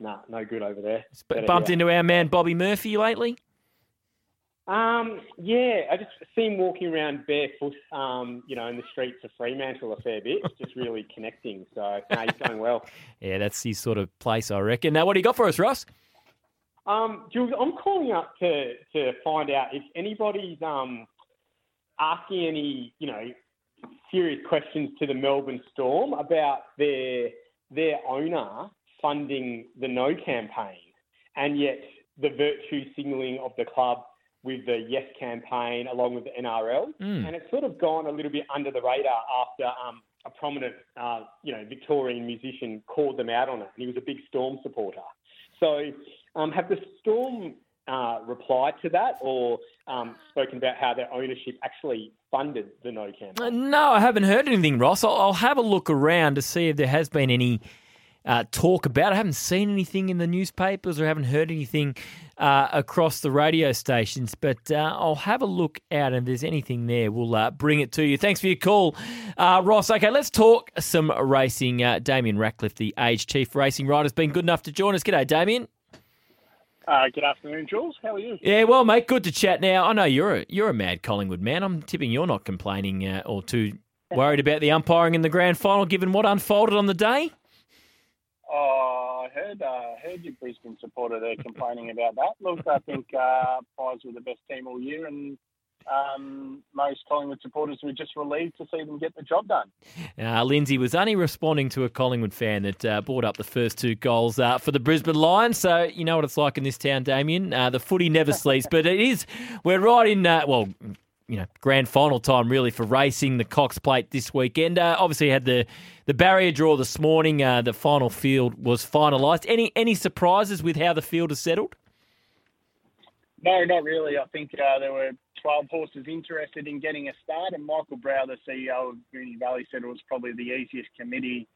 nah, no good over there. Better bumped into our man Bobby Murphy lately? Um, yeah, I just see him walking around barefoot, um, you know, in the streets of Fremantle a fair bit. Just really connecting. So, no, he's going well. Yeah, that's his sort of place, I reckon. Now, what do you got for us, Ross? Um, Jules, I'm calling up to, to find out if anybody's um, asking any, you know, serious questions to the Melbourne Storm about their their owner funding the No campaign, and yet the virtue signalling of the club with the Yes campaign along with the NRL, Mm. and it's sort of gone a little bit under the radar after um, a prominent, uh, you know, Victorian musician called them out on it, and he was a big Storm supporter. So, um, have the Storm uh, replied to that, or um, spoken about how their ownership actually funded the No campaign? Uh, no, I haven't heard anything, Ross. I'll, I'll have a look around to see if there has been any uh, talk about. I haven't seen anything in the newspapers or haven't heard anything uh, across the radio stations, but uh, I'll have a look out and if there's anything there, we'll uh, bring it to you. Thanks for your call, uh, Ross. Okay, let's talk some racing. Uh, Damien Ractliffe, the age chief racing rider, has been good enough to join us. G'day, Damien. Uh, good afternoon, Jules. How are you? Yeah, well, mate, good to chat. Now, I know you're a you're a mad Collingwood man. I'm tipping you're not complaining uh, or too worried about the umpiring in the grand final, given what unfolded on the day. Oh, I heard uh, heard your Brisbane supporter there complaining about that. Look, I think uh, Pies were the best team all year, and um, most Collingwood supporters were just relieved to see them get the job done. Uh, Lindsay was only responding to a Collingwood fan that uh, brought up the first two goals uh, for the Brisbane Lions. So you know what it's like in this town, Damien. Uh, the footy never sleeps, but it is. We're right in. Uh, well, you know, grand final time really for racing. The Cox Plate this weekend. Uh, obviously, had the the barrier draw this morning. the final field was finalised. Any any surprises with how the field has settled? No, not really. I think there were 12 horses interested in getting a start, and Michael Browell, the CEO of Moonee Valley, said it was probably the easiest committee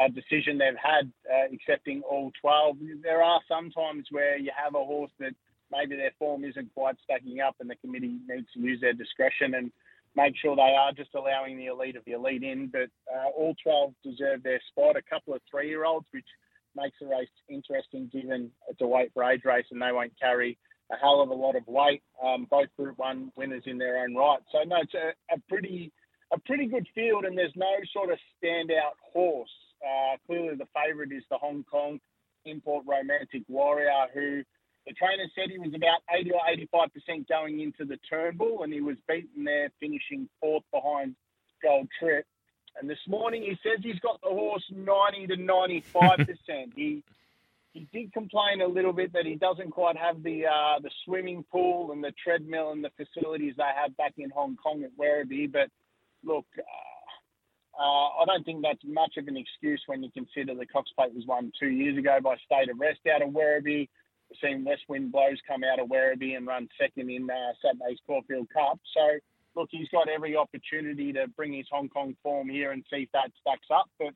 uh, decision they've had, uh, accepting all 12. There are some times where you have a horse that maybe their form isn't quite stacking up, and the committee needs to use their discretion and make sure they are just allowing the elite of the elite in. But uh, all 12 deserve their spot. A couple of three-year-olds, which makes the race interesting, given it's a weight for age race, and they won't carry a hell of a lot of weight. Um, both Group One winners in their own right. So no, it's a, a pretty a pretty good field, and there's no sort of standout horse. Uh, clearly, the favourite is the Hong Kong Import Romantic Warrior, who the trainer said he was about 80 or 85 percent going into the Turnbull, and he was beaten there, finishing fourth behind Gold Trip. And this morning he says he's got the horse 90 to 95 percent. He he did complain a little bit that he doesn't quite have the uh, the swimming pool and the treadmill and the facilities they have back in Hong Kong at Werribee. But look, uh, uh, I don't think that's much of an excuse when you consider the Cox Plate was won two years ago by State of Rest out of Werribee. Seen West Wind Blows come out of Werribee and run second in uh, Saturday's Caulfield Cup. So look, he's got every opportunity to bring his Hong Kong form here and see if that stacks up. But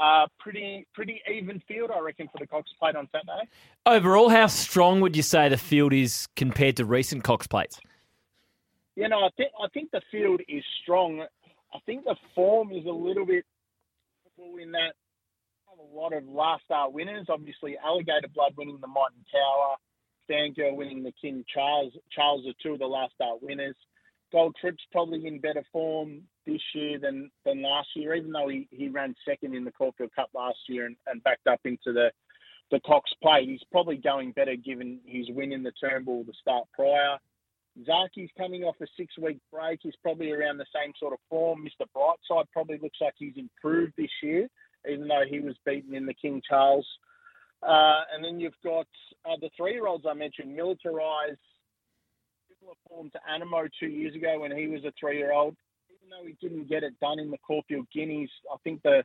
uh, pretty pretty even field, I reckon, for the Cox Plate on Saturday. Overall, how strong would you say the field is compared to recent Cox Plates? You know, I think I think the field is strong. I think the form is a little bit in that a lot of last start winners. Obviously, Alligator Blood winning the Might And Power, Fangirl winning the King Charles. Charles are two of the last start winners. Gold Trip's probably in better form this year than, than last year, even though he, he ran second in the Caulfield Cup last year and, and backed up into the, the Cox Plate. He's probably going better given his win in the Turnbull the start prior. Zaaki's coming off a six week break. He's probably around the same sort of form. Mr. Brightside probably looks like he's improved this year, even though he was beaten in the King Charles. Uh, and then you've got uh, the three year olds I mentioned, Militarize similar form to Animo two years ago when he was a three-year-old. Even though he didn't get it done in the Caulfield Guineas, I think the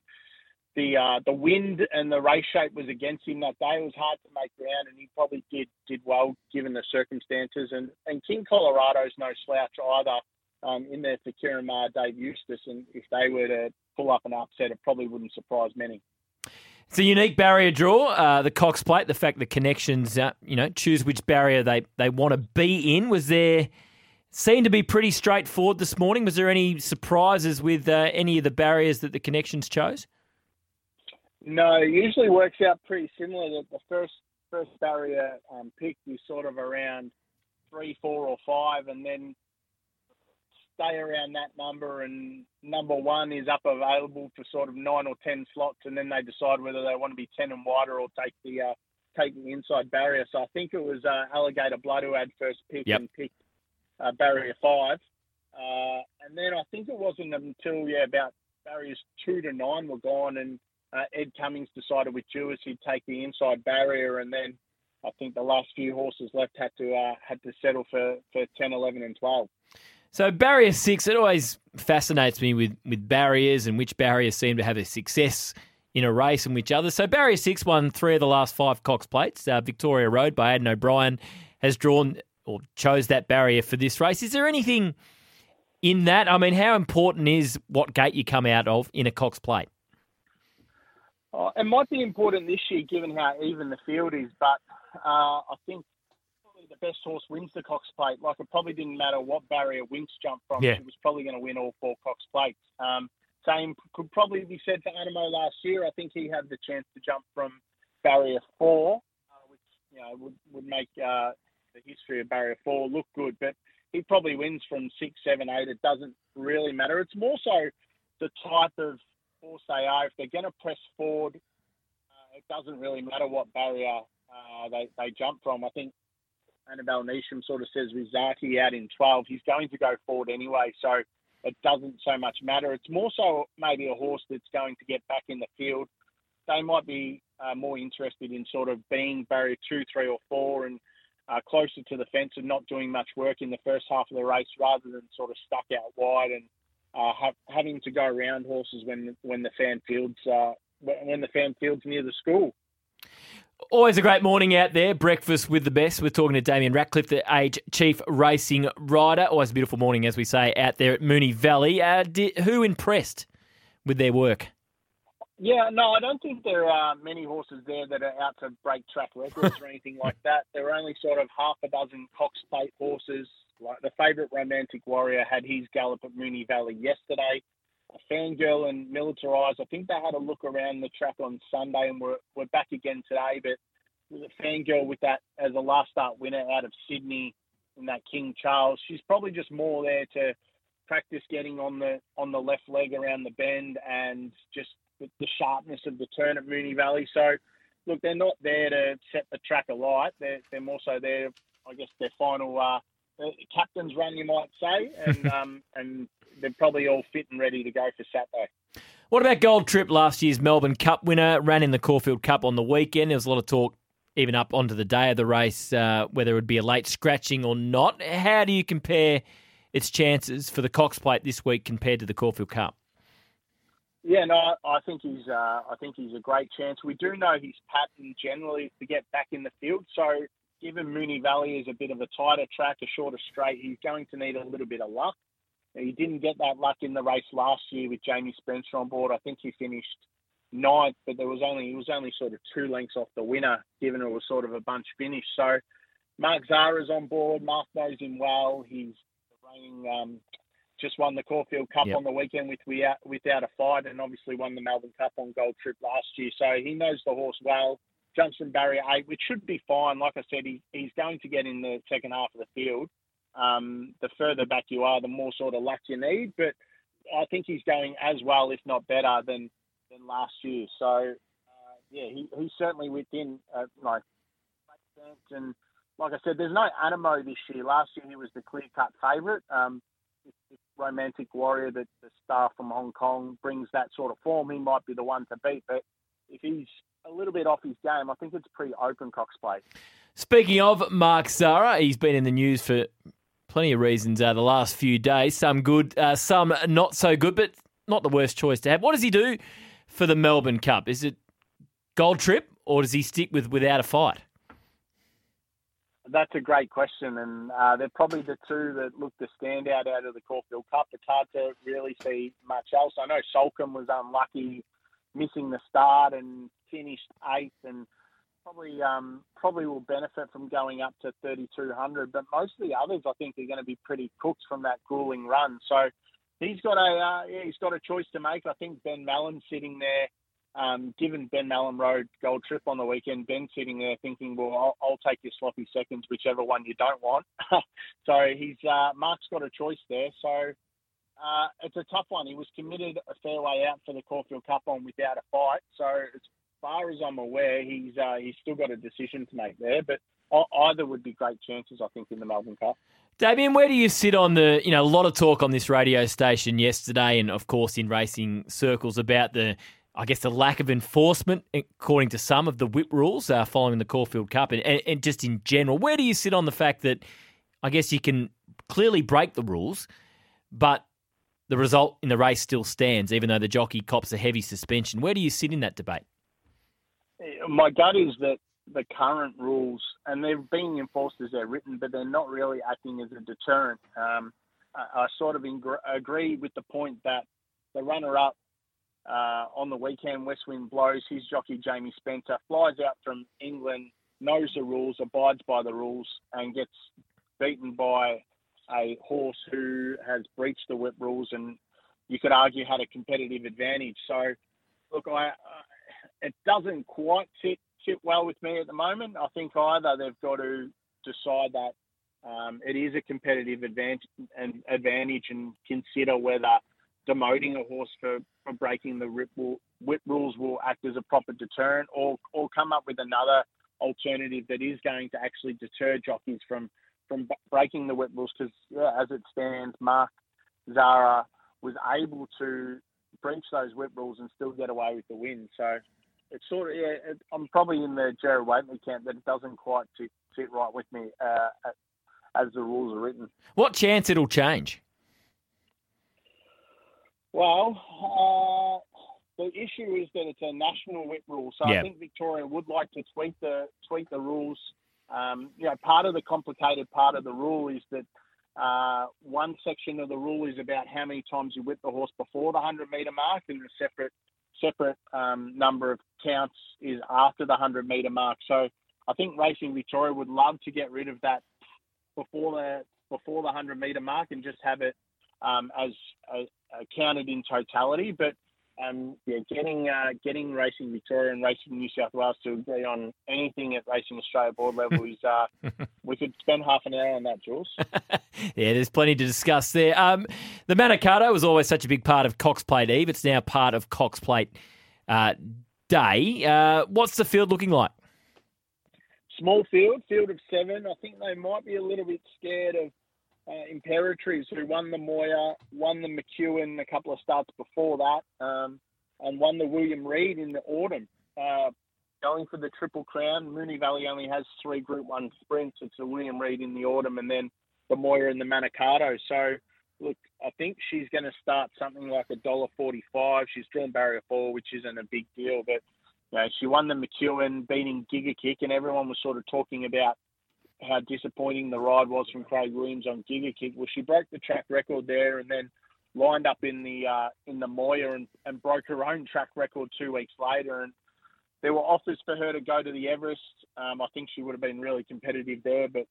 the uh, the wind and the race shape was against him that day. It was hard to make ground, and he probably did did well given the circumstances. And and King Colorado's no slouch either. Um, in there for Maher, Dave Eustace, and if they were to pull up an upset, it probably wouldn't surprise many. It's a unique barrier draw, uh, the Cox Plate. The fact that connections, uh, you know, choose which barrier they, they want to be in. Was there seemed to be pretty straightforward this morning? Was there any surprises with uh, any of the barriers that the connections chose? No, it usually works out pretty similar. That the first first barrier um, picked is sort of around three, four, or five, and then stay around that number and number one is up available for sort of nine or ten slots and then they decide whether they want to be ten and wider or take the uh, take the inside barrier. So I think it was uh, Alligator Blood who had first pick yep. and picked uh, barrier five. Uh, and then I think it wasn't until yeah about barriers two to nine were gone and uh, Ed Cummings decided with Jewis he'd take the inside barrier and then I think the last few horses left had to uh, had to settle for, for 10, 11 and 12. So barrier six, it always fascinates me with, with barriers and which barriers seem to have a success in a race and which others. So barrier six won three of the last five Cox plates. Uh, Victoria Road by Aidan O'Brien has drawn or chose that barrier for this race. Is there anything in that? I mean, how important is what gate you come out of in a Cox plate? Oh, it might be important this year, given how even the field is. But uh, I think the best horse wins the Cox Plate. Like it probably didn't matter what barrier Winks jumped from. Yeah. She was probably going to win all four Cox Plates. Um, same could probably be said for Animo last year. I think he had the chance to jump from barrier four, uh, which you know would would make uh, the history of barrier four look good. But he probably wins from six, seven, eight. It doesn't really matter. It's more so the type of horse they are. If they're going to press forward, uh, it doesn't really matter what barrier uh, they they jump from. I think Annabel Neasham sort of says with out in 12, he's going to go forward anyway. So it doesn't so much matter. It's more so maybe a horse that's going to get back in the field. They might be uh, more interested in sort of being barrier two, three, or four and uh, closer to the fence and not doing much work in the first half of the race rather than sort of stuck out wide and uh, have, having to go around horses when when the fan fields uh, when the fan fields near the school. Always a great morning out there. Breakfast with the best. We're talking to Damien Ractliffe, the age chief racing rider. Always a beautiful morning, as we say, out there at Moonee Valley. Uh, did, who impressed with their work? Yeah, no, I don't think there are many horses there that are out to break track records or anything like that. There are only sort of half a dozen Cox Plate horses. Like the favourite Romantic Warrior had his gallop at Moonee Valley yesterday. A fangirl and Militarized, I think they had a look around the track on Sunday and we're, we're back again today. But the Fangirl with that as a last start winner out of Sydney in that King Charles, she's probably just more there to practice getting on the on the left leg around the bend and just the, the sharpness of the turn at Moonee Valley. So, look, they're not there to set the track alight. They're, they're more so there, I guess, their final uh, uh, captain's run, you might say, and um, and they're probably all fit and ready to go for Saturday. What about Gold Trip, last year's Melbourne Cup winner? Ran in the Caulfield Cup on the weekend. There was a lot of talk, even up onto the day of the race, uh, whether it would be a late scratching or not. How do you compare its chances for the Cox Plate this week compared to the Caulfield Cup? Yeah, no, I think he's uh, I think he's a great chance. We do know his pattern generally is to get back in the field. So given Moonee Valley is a bit of a tighter track, a shorter straight, he's going to need a little bit of luck. He didn't get that luck in the race last year with Jamie Spencer on board. I think he finished ninth, but there was only he was only sort of two lengths off the winner, given it was sort of a bunch finish. So Mark Zahra's on board. Mark knows him well. He's reigning um, just won the Caulfield Cup Yep. on the weekend with without, without a fight, and obviously won the Melbourne Cup on Gold Trip last year. So he knows the horse well. From barrier eight, which should be fine. Like I said, he, he's going to get in the second half of the field. Um, the further back you are, the more sort of luck you need. But I think he's going as well, if not better, than than last year. So uh, yeah, he, he's certainly within uh, like. And like I said, there's no Animo this year. Last year he was the clear cut favourite. Um, Romantic Warrior, that the star from Hong Kong, brings that sort of form, he might be the one to beat. But if he's a little bit off his game, I think it's pretty open Cox Plate. Speaking of Mark Zahra, he's been in the news for plenty of reasons uh, the last few days. Some good, uh, some not so good, but not the worst choice to have. What does he do for the Melbourne Cup? Is it gold trip or does he stick with without a fight? That's a great question, and uh, they're probably the two that look to stand out out of the Caulfield Cup. It's hard to really see much else. I know Soulcombe was unlucky, missing the start and finished eighth, and probably um, probably will benefit from going up to 3,200. But most of the others, I think, are going to be pretty cooked from that grueling run. So he's got a uh, yeah, he's got a choice to make. I think Ben Melham's sitting there. Um, given Ben Mallon rode Gold Trip on the weekend, Ben sitting there thinking, well, I'll, I'll take your sloppy seconds, whichever one you don't want. so he's uh, Mark's got a choice there. So uh, it's a tough one. He was committed a fair way out for the Caulfield Cup on without a fight. So as far as I'm aware, he's uh, he's still got a decision to make there. But either would be great chances, I think, in the Melbourne Cup. Damien, where do you sit on the, you know, a lot of talk on this radio station yesterday and, of course, in racing circles about the, I guess, the lack of enforcement, according to some of the whip rules uh, following the Caulfield Cup and, and, and just in general. Where do you sit on the fact that I guess you can clearly break the rules, but the result in the race still stands, even though the jockey cops a heavy suspension? Where do you sit in that debate? My gut is that the current rules, and they're being enforced as they're written, but they're not really acting as a deterrent. Um, I, I sort of agree with the point that the runner-up uh, on the weekend. West Wind blows. His jockey Jamie Spencer flies out from England, knows the rules, abides by the rules, and gets beaten by a horse who has breached the whip rules and you could argue had a competitive advantage. So, look, I, uh, it doesn't quite sit sit well with me at the moment. I think either they've got to decide that um, it is a competitive advantage and advantage and consider whether demoting a horse for, for breaking the whip rules will act as a proper deterrent or, or come up with another alternative that is going to actually deter jockeys from from breaking the whip rules because yeah, as it stands, Mark Zahra was able to breach those whip rules and still get away with the win. So it's sort of yeah. It, I'm probably in the Gerard Whateley camp that it doesn't quite sit, sit right with me uh, as the rules are written. What chance it'll change? Well, uh, the issue is that it's a national whip rule, so Yeah. I think Victoria would like to tweak the tweak the rules. Um, you know, part of the complicated part of the rule is that uh, one section of the rule is about how many times you whip the horse before the hundred meter mark, and a separate separate um, number of counts is after the hundred meter mark. So I think Racing Victoria would love to get rid of that before the before the hundred meter mark and just have it um, as uh, counted in totality. But um, yeah, getting uh, getting Racing Victoria and Racing New South Wales to agree on anything at Racing Australia board level is uh, we could spend half an hour on that, Jules. Yeah, there's plenty to discuss there. Um, the Manikato was always such a big part of Cox Plate Eve. It's now part of Cox Plate uh, Day. Uh, what's the field looking like? Small field, field of seven. I think they might be a little bit scared of uh, Imperatriz, who won the Moir, won the McEwen a couple of starts before that, um, and won the William Reid in the autumn. Uh, going for the Triple Crown, Moonee Valley only has three Group One sprints. It's the William Reid in the autumn, and then the Moir and the Manikato. So, look, I think she's going to start something like a dollar forty-five. She's drawn barrier four, which isn't a big deal, but you know, she won the McEwen, beating Giga Kick, and everyone was sort of talking about how disappointing the ride was from Craig Williams on Giga Kick. Well, she broke the track record there, and then lined up in the uh, in the Moir and, and broke her own track record two weeks later. And there were offers for her to go to the Everest. Um, I think she would have been really competitive there, but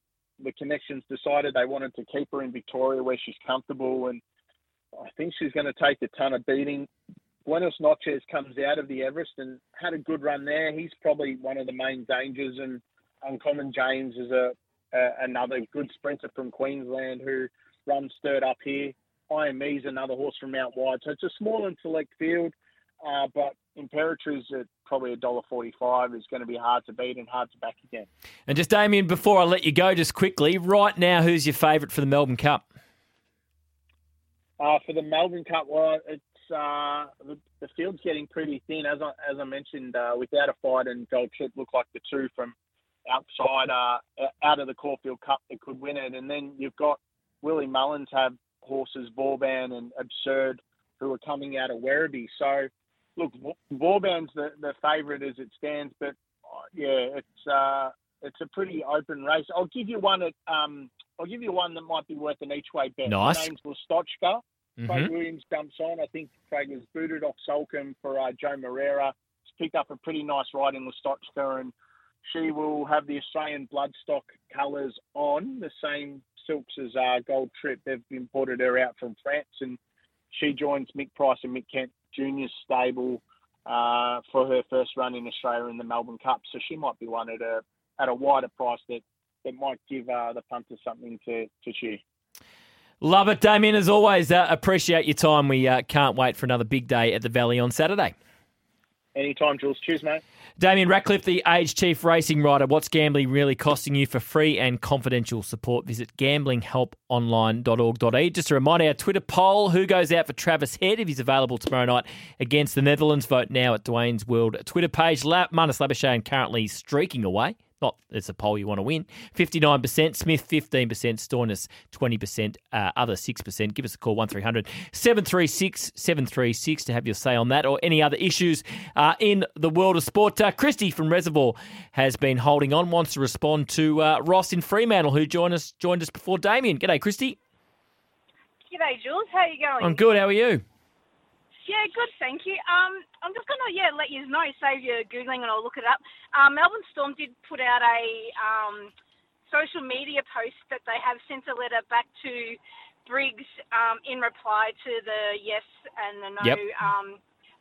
the connections decided they wanted to keep her in Victoria where she's comfortable, and I think she's going to take a ton of beating. Buenos Noches comes out of the Everest and had a good run there. He's probably one of the main dangers, and Uncommon James is a, a another good sprinter from Queensland who runs third up here. IME is another horse from Mount wide, so it's a small and select field. Uh, but Imperatriz at probably a dollar forty-five is going to be hard to beat and hard to back again. And just Damien, before I let you go, just quickly, right now, who's your favourite for the Melbourne Cup? Uh, for the Melbourne Cup, well, it's uh, the, the field's getting pretty thin. As I, as I mentioned, uh, without a fight and Gold Trip look like the two from outside, uh, out of the Caulfield Cup that could win it. And then you've got Willie Mullins have horses Vauban and Absurd who are coming out of Werribee. So, look, Vauban's the, the favourite as it stands, but uh, yeah, it's uh, it's a pretty open race. I'll give you one at um, I'll give you one that might be worth an each way bet. Nice. The name's Lastotchka. Craig Mhm. Williams jumps on. I think Craig has booted off Soulcombe for uh, Joao Moreira. He's picked up a pretty nice ride in Lastotchka, and she will have the Australian bloodstock colours on, the same silks as uh, Gold Trip. They've imported her out from France, and she joins Mick Price and Mick Kent Jr.'s stable uh, for her first run in Australia in the Melbourne Cup. So she might be one at a at a wider price that, that might give uh, the punters something to, to cheer. Love it, Damien, as always. Uh, appreciate your time. We uh, can't wait for another big day at the Valley on Saturday. Anytime, Jules. Cheers, mate. Damien Ractliffe, the Age Chief Racing Rider. What's gambling really costing you? For free and confidential support, visit gamblinghelponline.org.au. Just a reminder, our Twitter poll, who goes out for Travis Head if he's available tomorrow night against the Netherlands? Vote now at Dwayne's World Twitter page. La- Marnus Labuschagne currently streaking away. Not it's a poll you want to win. 59%, Smith 15%, Stoinis 20%, uh, other 6%. Give us a call, 1300 736 736 to have your say on that or any other issues uh, in the world of sport. Uh, Christy from Reservoir has been holding on, wants to respond to uh, Ross in Fremantle, who joined us joined us before Damien. G'day, Christy. G'day, Jules. How are you going? I'm good. How are you? Yeah, good, thank you. Um, I'm just going to yeah let you know, save you googling and I'll look it up. Um, Melbourne Storm did put out a um, social media post that they have sent a letter back to Briggs um, in reply to the yes and the no Yep. um,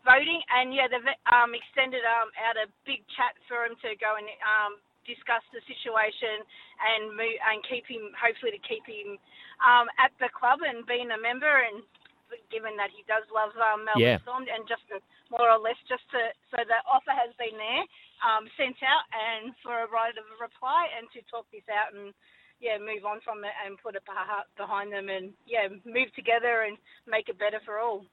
voting, and yeah, they've um, extended um, out a big chat for him to go and um, discuss the situation and move, and keep him hopefully to keep him um, at the club and being a member and given that he does love um, Melbourne Yeah. And just to, more or less just to so the offer has been there um, sent out and for a right of a reply and to talk this out and yeah move on from it and put it behind them and yeah move together and make it better for all.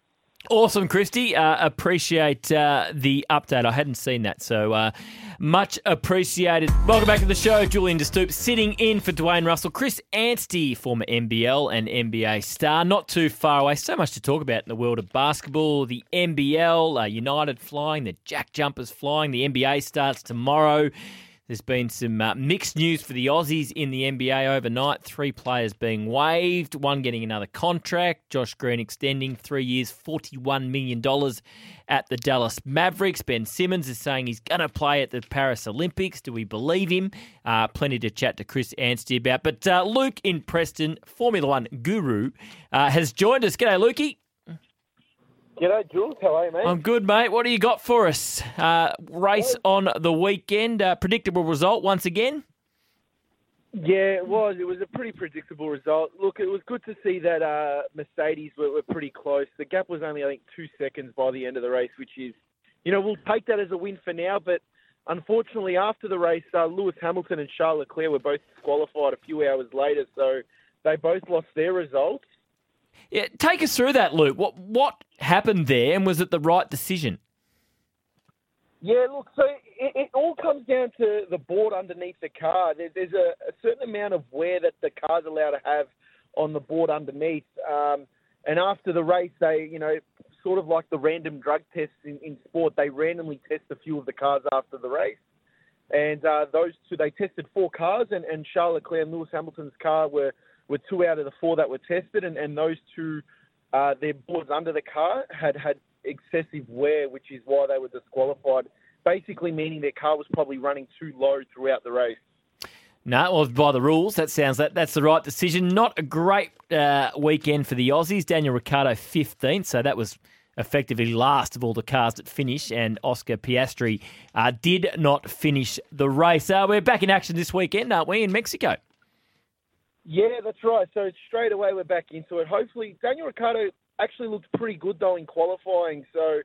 Awesome, Christy. Uh, appreciate uh, the update. I hadn't seen that, so uh, much appreciated. Welcome back to the show. Julian De Stoop sitting in for Dwayne Russell. Chris Anstey, former NBL and NBA star, not too far away. So much to talk about in the world of basketball. The NBL, uh, United flying, the Jack Jumpers flying. The NBA starts tomorrow. There's been some uh, mixed news for the Aussies in the NBA overnight. Three players being waived, one getting another contract. Josh Green extending three years, $41 million at the Dallas Mavericks. Ben Simmons is saying he's going to play at the Paris Olympics. Do we believe him? Uh, plenty to chat to Chris Anstey about. But uh, Luke in Preston, Formula One guru, uh, has joined us. G'day, Lukey. G'day, Jules. How are you, mate? I'm good, mate. What do you got for us? Uh, race on the weekend. Uh, predictable result once again. Yeah, it was. It was a pretty predictable result. Look, it was good to see that uh, Mercedes were, were pretty close. The gap was only, I think, two seconds by the end of the race, which is, you know, we'll take that as a win for now. But unfortunately, after the race, uh, Lewis Hamilton and Charles Leclerc were both disqualified a few hours later, so they both lost their results. Yeah, take us through that, Luke. What what happened there, and was it the right decision? Yeah, look, so it, it all comes down to the board underneath the car. There, there's a, a certain amount of wear that the car's allowed to have on the board underneath. Um, and after the race, they, you know, sort of like the random drug tests in, in sport, they randomly test a few of the cars after the race. And uh, those two, they tested four cars, and, and Charles Leclerc and Lewis Hamilton's car were, were two out of the four that were tested, and, and those two, uh, their boards under the car had had excessive wear, which is why they were disqualified. Basically, meaning their car was probably running too low throughout the race. No, well, by the rules, that sounds that that's the right decision. Not a great uh, weekend for the Aussies. Daniel Ricciardo 15th, so that was effectively last of all the cars that finished, and Oscar Piastri uh, did not finish the race. Uh, we're back in action this weekend, aren't we, in Mexico? Yeah, that's right. So straight away we're back into it. Hopefully, Daniel Ricciardo actually looked pretty good though in qualifying. So,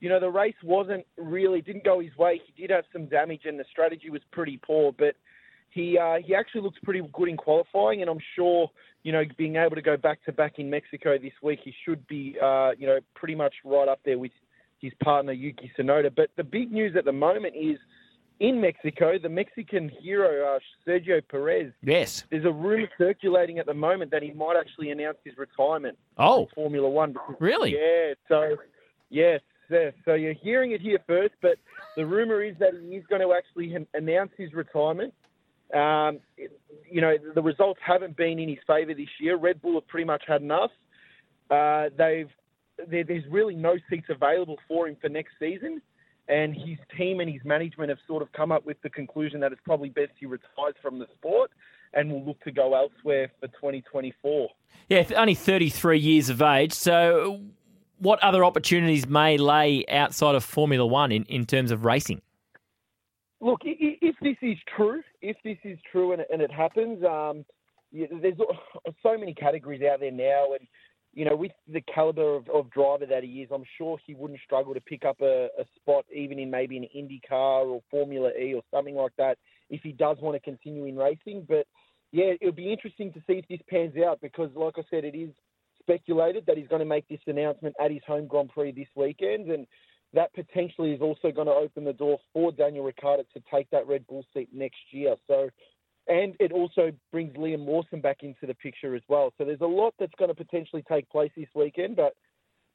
you know, the race wasn't really didn't go his way. He did have some damage, and the strategy was pretty poor. But he uh, he actually looks pretty good in qualifying, and I'm sure you know being able to go back to back in Mexico this week, he should be uh, you know pretty much right up there with his partner Yuki Tsunoda. But the big news at the moment is in Mexico, the Mexican hero uh, Sergio Perez. Yes. There's a rumor circulating at the moment that he might actually announce his retirement. Oh. Formula One. Really? Yeah. So, yes, yes. So you're hearing it here first, but the rumor is that he is going to actually announce his retirement. Um, you know, the results haven't been in his favour this year. Red Bull have pretty much had enough. Uh, they've there, there's really no seats available for him for next season, and his team and his management have sort of come up with the conclusion that it's probably best he retires from the sport and will look to go elsewhere for 2024. Yeah, only 33 years of age. So, what other opportunities may lay outside of Formula One in, in terms of racing? Look, if this is true, if this is true and, and it happens, um, yeah, there's so many categories out there now, and you know, with the caliber of, of driver that he is, I'm sure he wouldn't struggle to pick up a, a spot even in maybe an Indy car or Formula E or something like that if he does want to continue in racing. But yeah, it'll be interesting to see if this pans out because, like I said, it is speculated that he's going to make this announcement at his home Grand Prix this weekend, and that potentially is also going to open the door for Daniel Ricciardo to take that Red Bull seat next year. So, and it also brings Liam Lawson back into the picture as well. So there's a lot that's going to potentially take place this weekend, but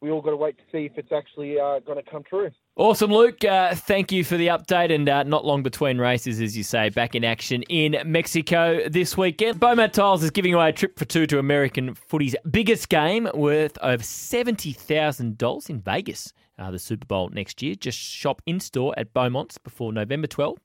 we all got to wait to see if it's actually uh, going to come true. Awesome, Luke. Uh, thank you for the update, and uh, not long between races, as you say, back in action in Mexico this weekend. Beaumont Tiles is giving away a trip for two to American footy's biggest game, worth over seventy thousand dollars in Vegas. Uh, the Super Bowl next year. Just shop in store at Beaumont's before November 12th,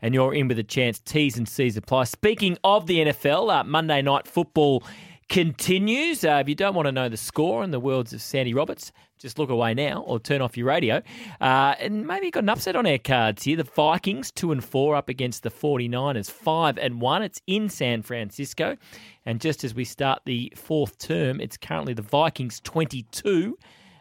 and you're in with a chance. T's and C's apply. Speaking of the NFL, uh, Monday night football continues. Uh, if you don't want to know the score in the worlds of Sandy Roberts, just look away now or turn off your radio. Uh, and maybe you've got an upset on our cards here. The Vikings, 2 and 4, up against the 49ers, 5 and 1. It's in San Francisco. And just as we start the fourth term, it's currently the Vikings 22.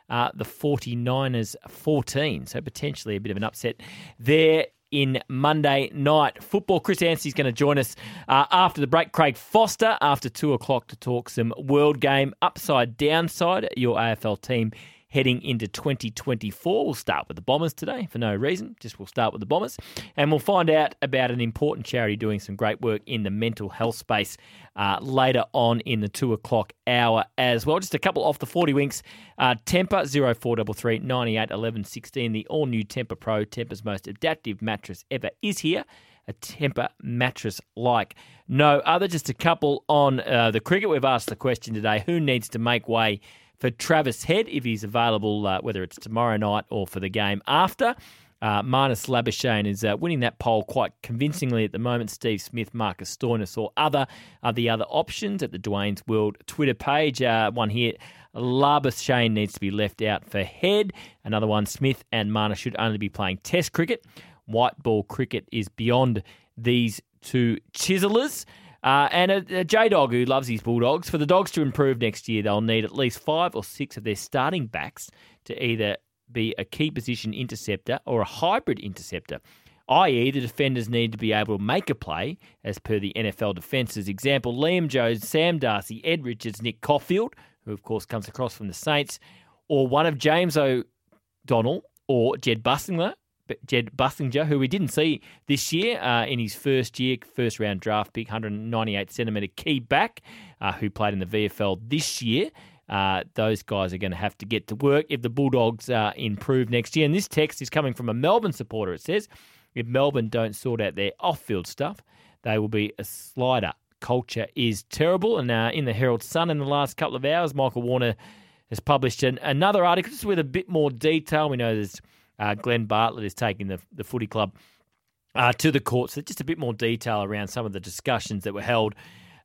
Uh, the 49ers 14. So potentially a bit of an upset there in Monday night football. Chris Anstey is going to join us uh, after the break. Craig Foster after two o'clock to talk some world game upside downside. Your AFL team heading into 2024. We'll start with the Bombers today for no reason. Just we'll start with the Bombers. And we'll find out about an important charity doing some great work in the mental health space uh, later on in the two o'clock hour as well. Just a couple off the 40 winks. Uh, Tempur 0433 98 11 16. The all new Tempur Pro, Tempur's most adaptive mattress ever, is here a Tempur mattress like no other. Just a couple on uh, the cricket. We've asked the question today who needs to make way for Travis Head if he's available, uh, whether it's tomorrow night or for the game after. Uh, Marnus Labuschagne is uh, winning that poll quite convincingly at the moment. Steve Smith, Marcus Stoinis, or other are the other options at the Dwayne's World Twitter page. Uh, one here, Labuschagne needs to be left out for head. Another one, Smith and Marnus should only be playing Test cricket. White ball cricket is beyond these two chiselers. Uh, and a, a J Dog who loves his Bulldogs. For the Dogs to improve next year, they'll need at least five or six of their starting backs to either be a key position interceptor or a hybrid interceptor, i.e., the defenders need to be able to make a play as per the NFL defences. Example Liam Jones, Sam Darcy, Ed Richards, Nick Coffield, who of course comes across from the Saints, or one of James O'Donnell or Jed Busslinger, Jed Busslinger, who we didn't see this year uh, in his first year, first round draft pick, 198 centimetre key back, uh, who played in the VFL this year. Uh, those guys are going to have to get to work if the Bulldogs uh, improve next year. And this text is coming from a Melbourne supporter. It says, if Melbourne don't sort out their off field stuff, they will be a slider. Culture is terrible. And uh, in the Herald Sun in the last couple of hours, Michael Warner has published an, another article just with a bit more detail. We know there's uh, Glen Bartlett is taking the, the footy club uh, to the courts. So just a bit more detail around some of the discussions that were held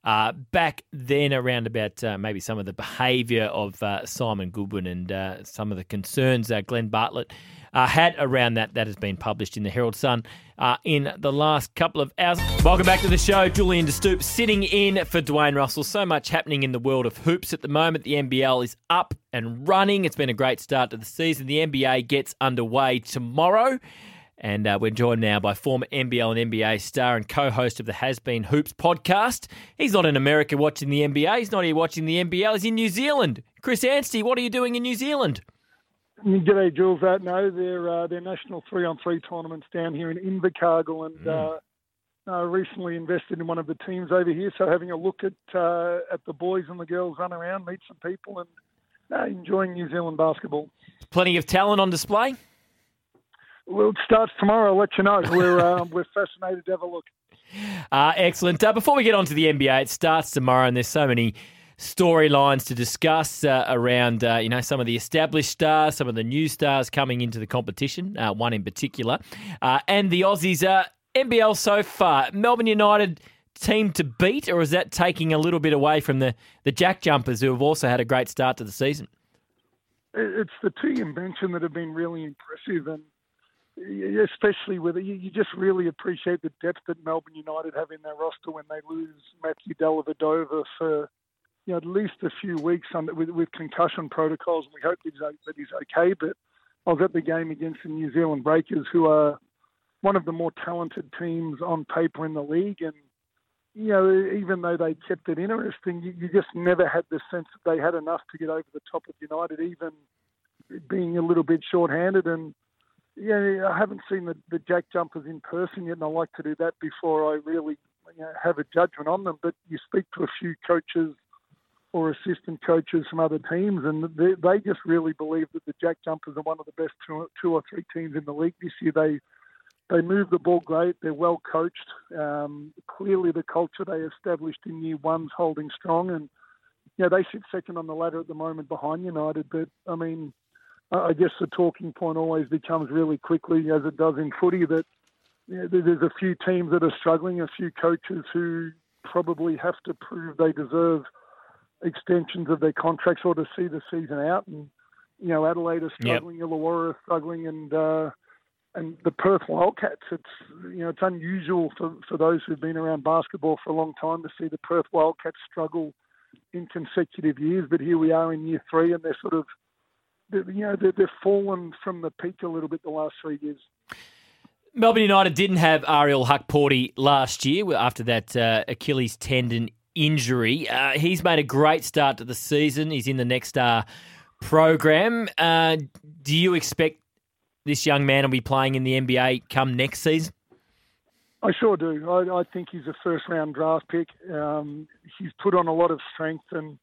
uh, back then around about uh, maybe some of the behaviour of uh, Simon Goodwin and uh, some of the concerns Glen Bartlett uh, had around that. That has been published in the Herald Sun uh, in the last couple of hours. Welcome back to the show. Julian De Stoop sitting in for Dwayne Russell. So much happening in the world of hoops at the moment. The NBL is up and running. It's been a great start to the season. The NBA gets underway tomorrow. And uh, we're joined now by former NBL and NBA star and co host of the Has Been Hoops podcast. He's not in America watching the NBA. He's not here watching the NBL. He's in New Zealand. Chris Anstey, what are you doing in New Zealand? G'day, Jules. Uh, no, they're uh, they're national three on three tournaments down here in Invercargill, and mm. uh, recently invested in one of the teams over here. So having a look at uh, at the boys and the girls run around, meet some people, and uh, enjoying New Zealand basketball. Plenty of talent on display. Well, it starts tomorrow. I'll let you know. We're uh, we're fascinated to have a look. Uh, excellent. Uh, before we get on to the NBA, it starts tomorrow, and there's so many storylines to discuss uh, around uh, you know some of the established stars, some of the new stars coming into the competition. Uh, one in particular, uh, and the Aussies. NBL so far, Melbourne United team to beat, or is that taking a little bit away from the the Jack Jumpers who have also had a great start to the season? It's the two you mentioned that have been really impressive, and especially with it, you, just really appreciate the depth that Melbourne United have in their roster when they lose Matthew Dellavedova for you know at least a few weeks under, with, with concussion protocols, and we hope that he's, that he's okay. But I was at the game against the New Zealand Breakers, who are one of the more talented teams on paper in the league, and you know even though they kept it interesting, you, you just never had the sense that they had enough to get over the top of United, even being a little bit short-handed and yeah, I haven't seen the, the jack jumpers in person yet, and I like to do that before I really you know, have a judgment on them. But you speak to a few coaches or assistant coaches from other teams, and they, they just really believe that the Jack Jumpers are one of the best two, two or three teams in the league this year. They they move the ball great. They're well coached. Um, clearly, the culture they established in year one's holding strong, and know, they sit second on the ladder at the moment behind United. But I mean, I guess the talking point always becomes really quickly, as it does in footy, that there's a few teams that are struggling, a few coaches who probably have to prove they deserve extensions of their contracts or to see the season out. And you know, Adelaide are struggling, yep. Illawarra are struggling, and uh, and the Perth Wildcats. It's you know it's unusual for, for those who've been around basketball for a long time to see the Perth Wildcats struggle in consecutive years. But here we are in year three, and they're sort of you know they're, they're fallen from the peak a little bit the last three years. Melbourne United didn't have Ariel Hukporti last year after that uh, Achilles tendon injury. Uh, he's made a great start to the season. He's in the Next Star program. Uh, do you expect this young man will be playing in the NBA come next season? I sure do. I, I think he's a first round draft pick. Um, he's put on a lot of strength and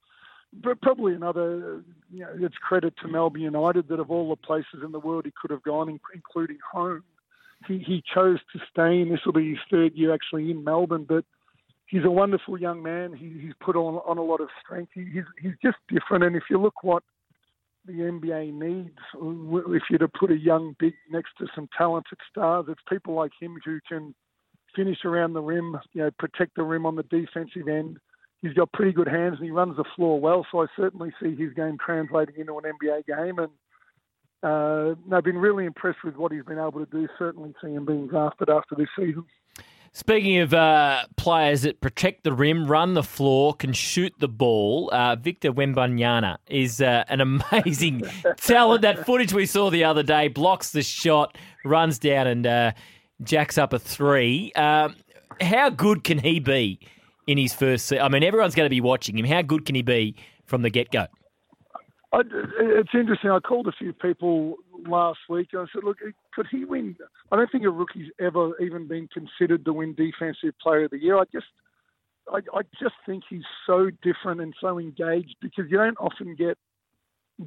probably another, you know, it's credit to Melbourne United that of all the places in the world he could have gone, including home, he, he chose to stay. And this will be his third year actually in Melbourne, but he's a wonderful young man. He, he's put on, on a lot of strength. He, he's, he's just different. And if you look what the NBA needs, if you're to put a young big next to some talented stars, it's people like him who can finish around the rim, you know, protect the rim on the defensive end. He's got pretty good hands and he runs the floor well. So I certainly see his game translating into an NBA game. And uh, I've been really impressed with what he's been able to do. Certainly see him being drafted after this season. Speaking of uh, players that protect the rim, run the floor, can shoot the ball, uh, Victor Wembanyama is uh, an amazing talent. That footage we saw the other day blocks the shot, runs down and uh, jacks up a three. Um, how good can he be in his first? I mean, everyone's going to be watching him. How good can he be from the get go? It's interesting. I called a few people last week. And I said, look, could he win? I don't think a rookie's ever even been considered to win Defensive Player of the Year. I just, I, I just think he's so different and so engaged because you don't often get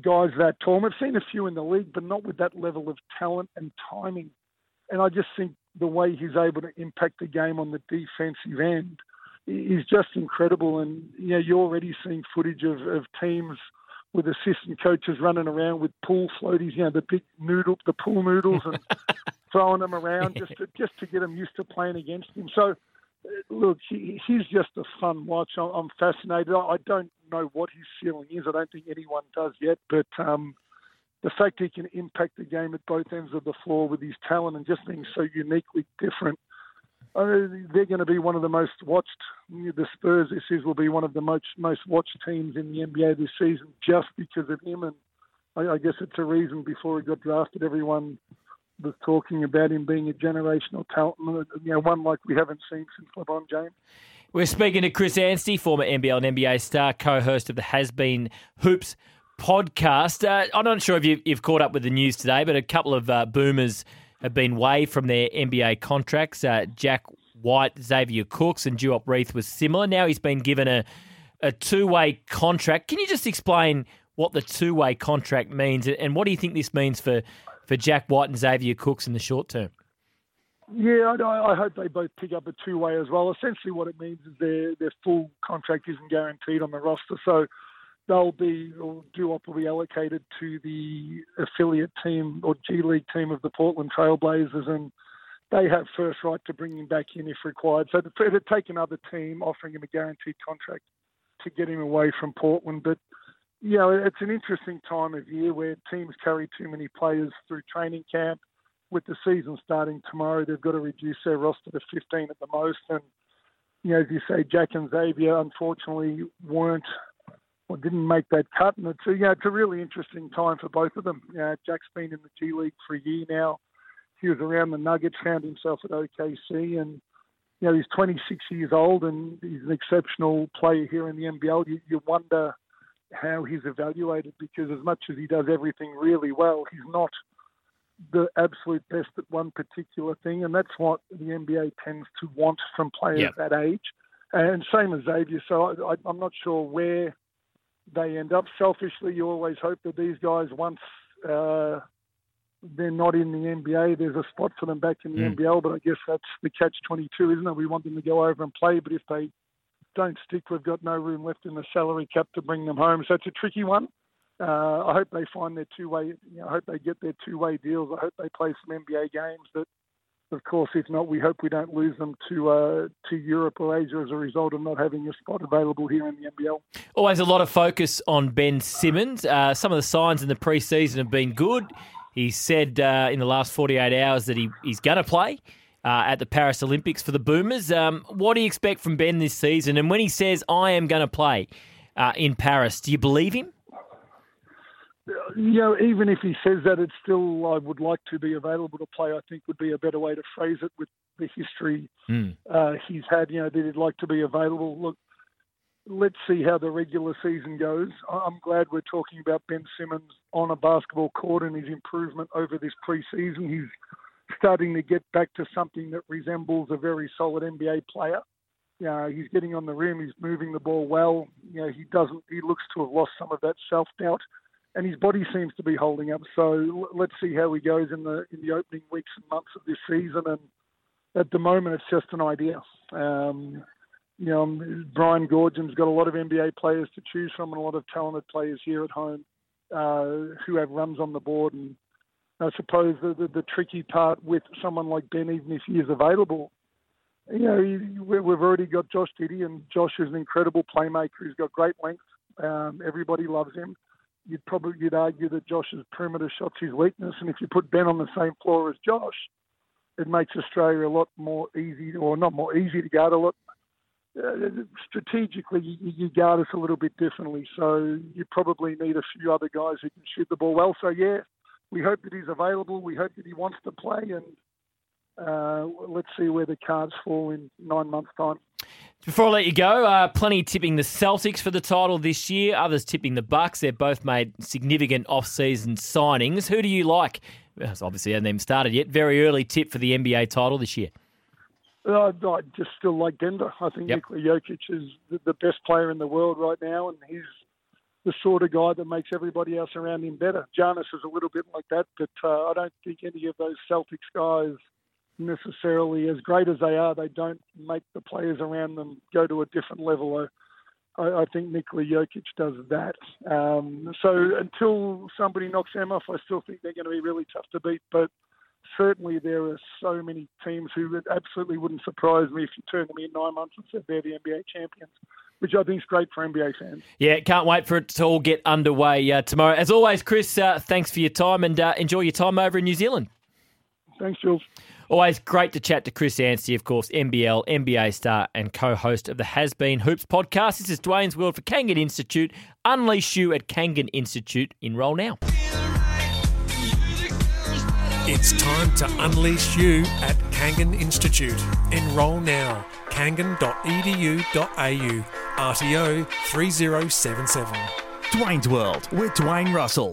guys that tall. I've seen a few in the league, but not with that level of talent and timing. And I just think the way he's able to impact the game on the defensive end is just incredible. And you know, you're already seeing footage of, of teams – with assistant coaches running around with pool floaties, you know, the big noodle, the pool noodles, and throwing them around just to, just to get them used to playing against him. So, uh, look, he, he's just a fun watch. I'm fascinated. I don't know what his ceiling is. I don't think anyone does yet, but um, the fact he can impact the game at both ends of the floor with his talent and just being so uniquely different uh, they're going to be one of the most watched. The Spurs this is will be one of the most most watched teams in the NBA this season just because of him. And I, I guess it's a reason before he got drafted, everyone was talking about him being a generational talent, you know, one like we haven't seen since LeBron James. We're speaking to Chris Anstey, former NBL and NBA star, co-host of the Has Been Hoops podcast. Uh, I'm not sure if you've, you've, caught up with the news today, but a couple of uh, boomers have been waived from their NBA contracts. Uh, Jack White, Xavier Cooks, and Duop Reath was similar. Now he's been given a, a two way contract. Can you just explain what the two way contract means and what do you think this means for, for Jack White and Xavier Cooks in the short term? Yeah, I, I hope they both pick up a two way as well. Essentially, what it means is their their full contract isn't guaranteed on the roster, so they'll be or Duop will be allocated to the affiliate team or G League team of the Portland Trailblazers, and they have first right to bring him back in if required. So it'd take another team offering him a guaranteed contract to get him away from Portland. But you know, it's an interesting time of year where teams carry too many players through training camp. With the season starting tomorrow, they've got to reduce their roster to 15 at the most. And you know, as you say, Jack and Xavier unfortunately weren't didn't make that cut. And it's a, you know, it's a really interesting time for both of them. You know, Jack's been in the G League for a year now. He was around the Nuggets, found himself at OKC, and you know he's 26 years old and he's an exceptional player here in the NBL. You, you wonder how he's evaluated because as much as he does everything really well, he's not the absolute best at one particular thing, and that's what the NBA tends to want from players yep. that age. And same as Xavier. So I, am not sure where they end up. Selfishly, you always hope that these guys, once uh, they're not in the NBA, there's a spot for them back in the Mm. NBL. But I guess that's the catch 22, isn't it? We want them to go over and play, but if they don't stick, we've got no room left in the salary cap to bring them home. So it's a tricky one. Uh, I hope they find their two-way. You know, I hope they get their two-way deals. I hope they play some NBA games. But of course, if not, we hope we don't lose them to uh, to Europe or Asia as a result of not having a spot available here in the NBL. Always a lot of focus on Ben Simmons. Uh, some of the signs in the preseason have been good. He said uh, in the last 48 hours that he, he's going to play uh, at the Paris Olympics for the Boomers. Um, what do you expect from Ben this season? And when he says, I am going to play uh, in Paris, do you believe him? You know, even if he says that, it's still I would like to be available to play. I think would be a better way to phrase it with the history uh, he's had. You know, that he'd like to be available. Look, let's see how the regular season goes. I'm glad we're talking about Ben Simmons on a basketball court and his improvement over this preseason. He's starting to get back to something that resembles a very solid NBA player. You know, he's getting on the rim. He's moving the ball well. You know, he doesn't. He looks to have lost some of that self doubt and his body seems to be holding up. So let's see how he goes in the in the opening weeks and months of this season. And at the moment, it's just an idea. Um, you know, Brian Goorjian's got a lot of NBA players to choose from, and a lot of talented players here at home uh, who have runs on the board. And I suppose the, the the tricky part with someone like Ben, even if he is available, you know, we- we've already got Josh Giddey, and Josh is an incredible playmaker. He's got great length. Um, everybody loves him you'd probably you'd argue that Josh's perimeter shot's his weakness, and if you put Ben on the same floor as Josh, it makes Australia a lot more easy, or not more easy to guard. A lot uh, strategically, you, you guard us a little bit differently. So you probably need a few other guys who can shoot the ball well. So yeah, we hope that he's available. We hope that he wants to play, and uh, let's see where the cards fall in nine months' time. Before I let you go, uh, plenty tipping the Celtics for the title this year. Others tipping the Bucks. They've both made significant off-season signings. Who do you like? Well, obviously hasn't even started yet. Very early tip for the NBA title this year. Uh, I just still like Denver. I think Yep. Nikola Jokic is the, the best player in the world right now, and he's the sort of guy that makes everybody else around him better. Giannis is a little bit like that, but uh, I don't think any of those Celtics guys necessarily, as great as they are, they don't make the players around them go to a different level. I, I, think Nikola Jokic does that. Um, so until somebody knocks them off, I still think they're going to be really tough to beat. But certainly there are so many teams who it absolutely wouldn't surprise me if you turned them in nine months and said they're the NBA champions, which I think is great for NBA fans. Yeah, can't wait for it to all get underway uh, tomorrow. As always, Chris, uh, thanks for your time and uh, enjoy your time over in New Zealand. Thanks, Jules. Always great to chat to Chris Anstey, of course, NBL, NBA star, and co host of the Has Been Hoops podcast. This is Dwayne's World for Kangan Institute. Unleash you at Kangan Institute. Enroll now. It's time to unleash you at Kangan Institute. Enrol now. kangan.edu.au. RTO 3077. Dwayne's World with Dwayne Russell.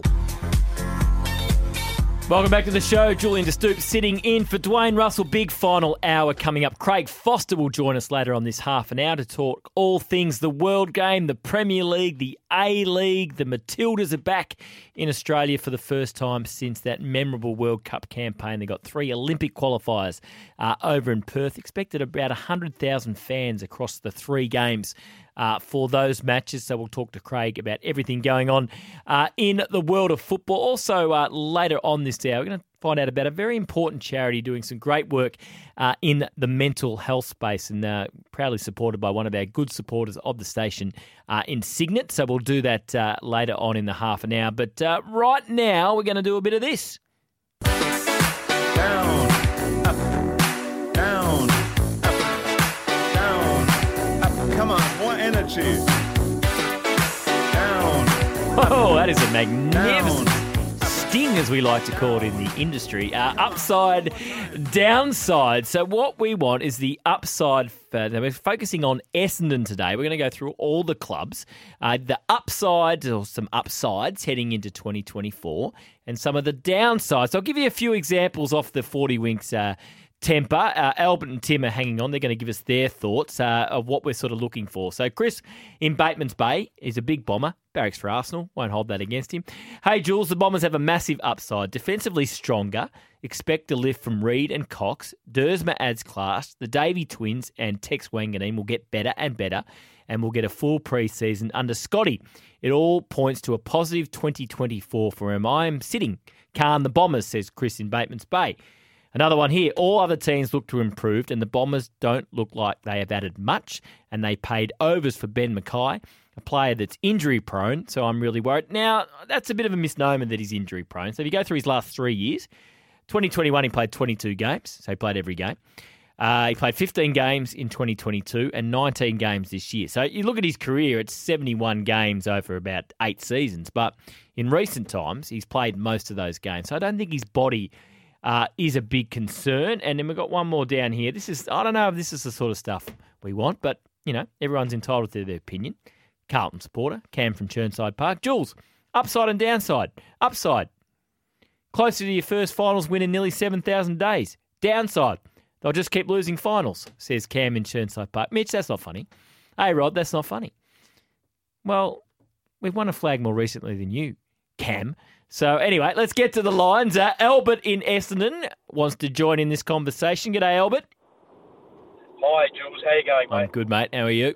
Welcome back to the show. Julian De Stoop sitting in for Dwayne Russell. Big final hour coming up. Craig Foster will join us later on this half an hour to talk all things the World Game, the Premier League, the A League. The Matildas are back in Australia for the first time since that memorable World Cup campaign. They got three Olympic qualifiers uh, over in Perth. Expected about 100,000 fans across the three games uh, for those matches. So we'll talk to Craig about everything going on uh, in the world of football. Also, uh, later on this hour, we're going to find out about a very important charity doing some great work uh, in the mental health space and uh, proudly supported by one of our good supporters of the station uh, in Cygnett. So we'll do that later on in the half an hour. But right now, we're going to do a bit of this. Down, more. Down. Oh, that is a magnificent sting, as we like to call it in the industry. Uh, upside, downside. So, what we want is the upside. For, we're focusing on Essendon today. We're going to go through all the clubs, uh, the upsides or some upsides heading into 2024, and some of the downsides. So I'll give you a few examples off the 40 Winks. Uh, Tempur. Uh, Albert and Tim are hanging on. They're going to give us their thoughts uh, of what we're sort of looking for. So, Chris in Bateman's Bay is a big bomber. Barracks for Arsenal. Won't hold that against him. Hey, Jules, the Bombers have a massive upside. Defensively stronger. Expect a lift from Reid and Cox. Duursma adds class. The Davey twins and Tex Wanganeen will get better and better and we'll get a full pre-season under Scotty. It all points to a positive 2024 for him. I am sitting calm the Bombers, says Chris in Bateman's Bay. Another one here. All other teams look to improve, and the Bombers don't look like they have added much. And they paid overs for Ben McKay, a player that's injury prone. So I'm really worried. Now, that's a bit of a misnomer that he's injury prone. So if you go through his last three years, 2021 he played 22 games, so he played every game. Uh, he played 15 games in 2022 and 19 games this year. So you look at his career, it's 71 games over about eight seasons. But in recent times, he's played most of those games. So I don't think his body uh, is a big concern. And then we've got one more down here. This is, I don't know if this is the sort of stuff we want, but, you know, everyone's entitled to their opinion. Carlton supporter, Cam from Chirnside Park. Jules, upside and downside. Upside, closer to your first finals win in nearly 7,000 days. Downside, They'll just keep losing finals, says Cam in Chirnside Park. Mitch, that's not funny. Hey, Rod, that's not funny. Well, we've won a flag more recently than you, Cam. So anyway, let's get to the lines. Uh, Albert in Essendon wants to join in this conversation. G'day, Albert. Hi, Jules. How you going, mate? I'm good, mate. How are you?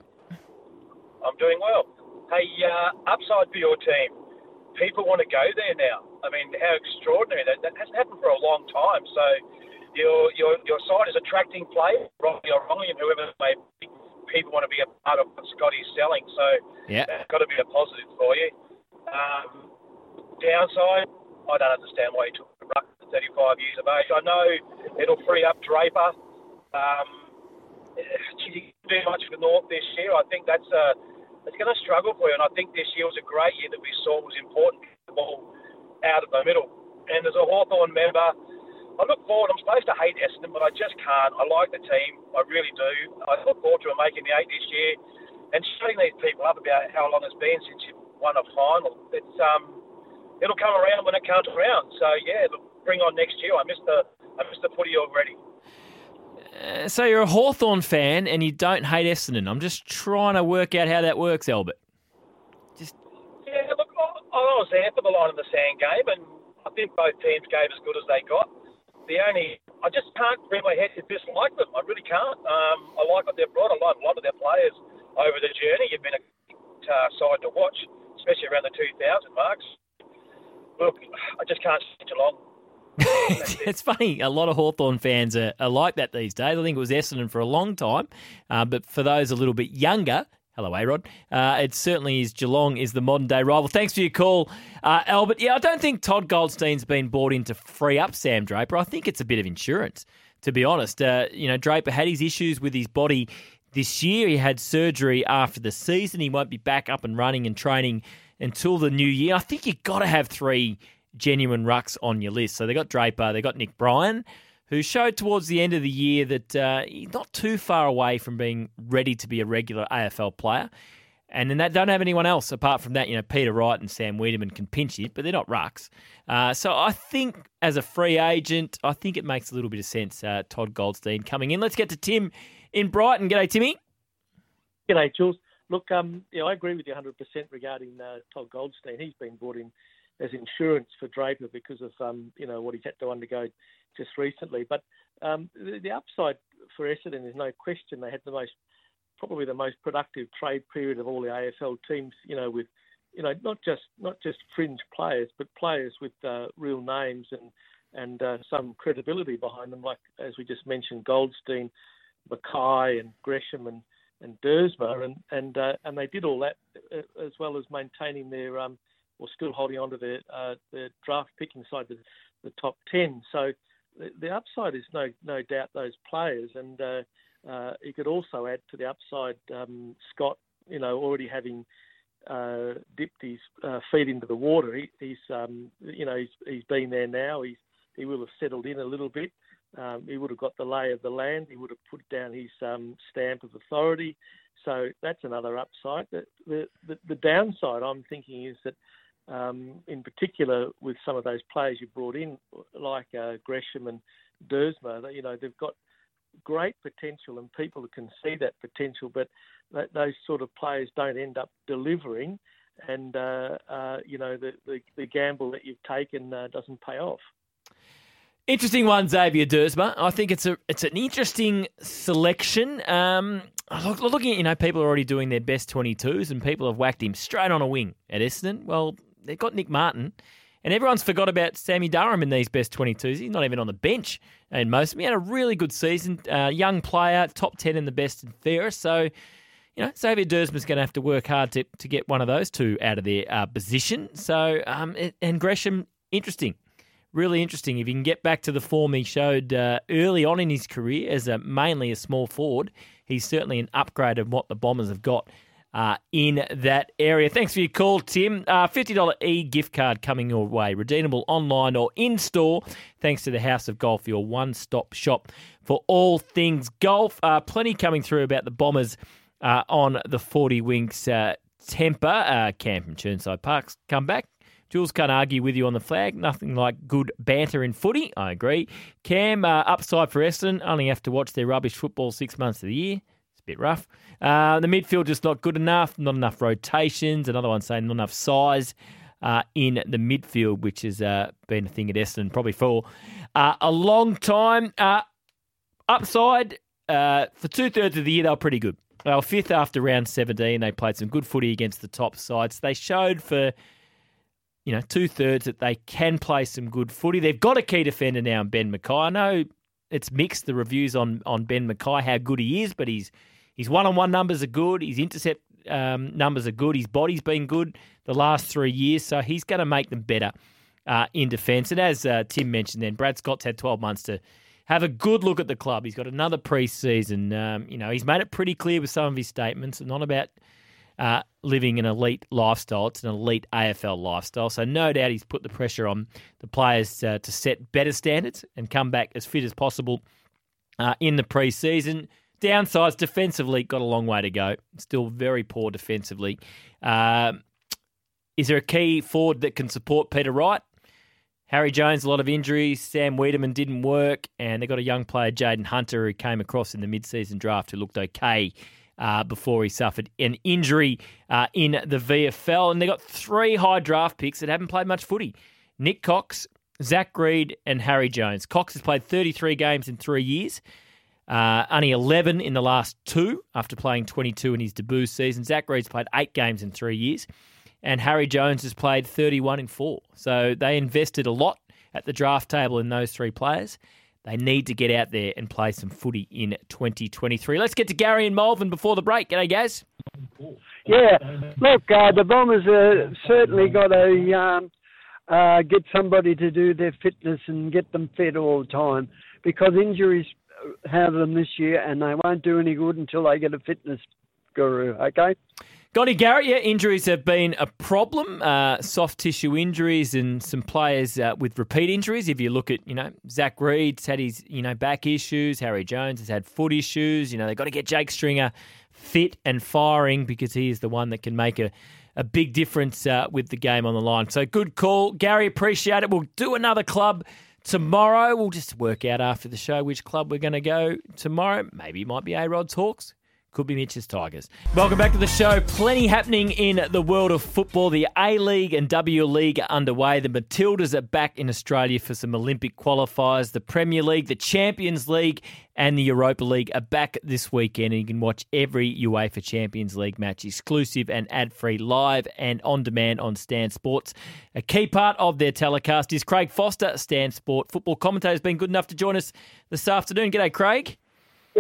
I'm doing well. Hey, uh, upside for your team. People want to go there now. I mean, how extraordinary. That, that hasn't happened for a long time. So your your your side is attracting players, wrongly or wrongly, and whoever may be, people want to be a part of what Scotty's selling. So yeah, that's got to be a positive for you. Um, downside, I don't understand why he took the Ruck at 35 years of age. I know it'll free up Draper. Um, he didn't do much for North this year. I think that's a it's going to struggle for you, and I think this year was a great year that we saw was important. The ball out of the middle, and as a Hawthorn member I look forward. I'm supposed to hate Essendon, but I just can't. I like the team. I really do. I look forward to making the eight this year and showing these people up about how long it's been since you've won a final. It's um, it'll come around when it comes around. So yeah, look, bring on next year. I missed the I missed the footy already. Uh, so you're a Hawthorn fan and you don't hate Essendon. I'm just trying to work out how that works, Albert. Just yeah, look, I, I was there for the line of the sand game, and I think both teams gave as good as they got the only I just can't bring my head to dislike them. I really can't. Um, I like what they've brought. I like a lot of their players over the journey. You've been a uh, side to watch, especially around the 2000 marks. Look, I just can't see Geelong. it's funny. A lot of Hawthorn fans are, are, like that these days. I think it was Essendon for a long time. Uh, but for those a little bit younger, Hello, A Rod. Uh, it certainly is Geelong is the modern day rival. Thanks for your call, uh, Albert. Yeah, I don't think Todd Goldstein's been bought in to free up Sam Draper. I think it's a bit of insurance, to be honest. Uh, you know, Draper had his issues with his body this year. He had surgery after the season. He won't be back up and running and training until the new year. I think you've got to have three genuine rucks on your list. So they got Draper, they got Nick Bryan who showed towards the end of the year that uh, he's not too far away from being ready to be a regular AFL player. And then they don't have anyone else apart from that. You know, Peter Wright and Sam Weideman can pinch it, but they're not rucks. Uh, so I think as a free agent, I think it makes a little bit of sense. Uh, Todd Goldstein coming in. Let's get to Tim in Brighton. G'day, Timmy. G'day, Jules. Look, um, yeah, I agree with you 100% regarding uh, Todd Goldstein. He's been brought in as insurance for Draper because of um, you know what he's had to undergo just recently. But um, the, the, upside for Essendon is no question. They had the most, probably the most productive trade period of all the AFL teams. You know, with you know not just not just fringe players, but players with uh, real names and and uh, some credibility behind them, like as we just mentioned, Goldstein, McKay, and Gresham and and Duursma, and and uh, and they did all that uh, as well as maintaining their um, or still holding on to their uh, their draft pick inside the, the top ten. So the, the upside is no no doubt those players, and uh, uh, you could also add to the upside um, Scott, you know, already having uh, dipped his uh, feet into the water. He, he's um, you know he's, he's been there now. He's he will have settled in a little bit. Um, he would have got the lay of the land. He would have put down his um, stamp of authority. So that's another upside. The, the, the, the downside I'm thinking is that um, in particular with some of those players you brought in, like uh, Gresham and, Duursma. You know, they've got great potential and people can see that potential, but those sort of players don't end up delivering, and uh, uh, you know the, the the gamble that you've taken uh, doesn't pay off. Interesting one, Xavier Duursma. I think it's a it's an interesting selection. Um, look, looking at you know people are already doing their best 22s, and people have whacked him straight on a wing at Essendon. Well, they've got Nick Martin, and everyone's forgot about Sammy Durham in these best 22s. He's not even on the bench and most of them. He had a really good season, uh, young player, top 10 in the best and fairest. So, you know, Xavier Duursma's going to have to work hard to, to get one of those two out of their uh, position. So, um, and Gresham, interesting really interesting. If you can get back to the form he showed uh, early on in his career as a, mainly a small forward, he's certainly an upgrade of what the Bombers have got uh, in that area. Thanks for your call, Tim. Uh, $50 e gift card coming your way, redeemable online or in store. Thanks to the House of Golf, your one stop shop for all things golf. Uh, plenty coming through about the Bombers uh, on the 40 Winks uh, Tempur. Uh, Cam from Chirnside Parks come back. Jules can't argue with you on the flag. Nothing like good banter in footy. I agree. Cam, uh, upside for Essendon. Only have to watch their rubbish football six months of the year. It's a bit rough. Uh, the midfield just not good enough. Not enough rotations. Another one saying not enough size uh, in the midfield, which has uh, been a thing at Essendon probably for uh, a long time. Uh, upside for two thirds of the year, they were pretty good. They were fifth after round 17. They played some good footy against the top sides. They showed for you know, two thirds that they can play some good footy. They've got a key defender now in Ben McKay. I know it's mixed the reviews on on Ben McKay how good he is, but he's his one on one numbers are good. His intercept um, numbers are good. His body's been good the last three years, so he's going to make them better uh, in defence. And as uh, Tim mentioned, then Brad Scott's had twelve months to have a good look at the club. He's got another pre-season. Um, you know, he's made it pretty clear with some of his statements, not about uh, living an elite lifestyle. It's an elite AFL lifestyle. So no doubt he's put the pressure on the players uh, to set better standards and come back as fit as possible uh, in the pre-season. Downsides defensively got a long way to go. Still very poor defensively. Um, is there a key forward that can support Peter Wright? Harry Jones, a lot of injuries. Sam Weideman didn't work, and they got a young player, Jaden Hunter, who came across in the mid-season draft, who looked okay uh, before he suffered an injury uh, in the VFL. And they got three high draft picks that haven't played much footy Nick Cox, Zach Reid, and Harry Jones. Cox has played 33 games in three years. Uh, only 11 in the last two after playing 22 in his debut season. Zach Reid's played eight games in three years. And Harry Jones has played 31 in four. So they invested a lot at the draft table in those three players. They need to get out there and play some footy in 2023. Let's get to Gary and Malvern before the break. G'day, Gaz. Yeah, look, uh, the Bombers uh, certainly got to um, uh, get somebody to do their fitness and get them fit all the time because injuries have them this year and they won't do any good until they get a fitness guru, okay? Gonny Garrett, yeah, injuries have been a problem. Uh, soft tissue injuries and some players uh, with repeat injuries. If you look at, you know, Zach Reid's had his, you know, back issues. Harry Jones has had foot issues. You know, they've got to get Jake Stringer fit and firing because he is the one that can make a, a big difference uh, with the game on the line. So good call. Gary, appreciate it. We'll do another club tomorrow. We'll just work out after the show which club we're going to go tomorrow. Maybe it might be A-Rod's Hawks. Could be Mitch's Tigers. Welcome back to the show. Plenty happening in the world of football. The A League and W League are underway. The Matildas are back in Australia for some Olympic qualifiers. The Premier League, the Champions League, and the Europa League are back this weekend. And you can watch every UEFA Champions League match exclusive and ad free live and on demand on Stan Sports. A key part of their telecast is Craig Foster, Stan Sport football commentator, has been good enough to join us this afternoon. G'day, Craig.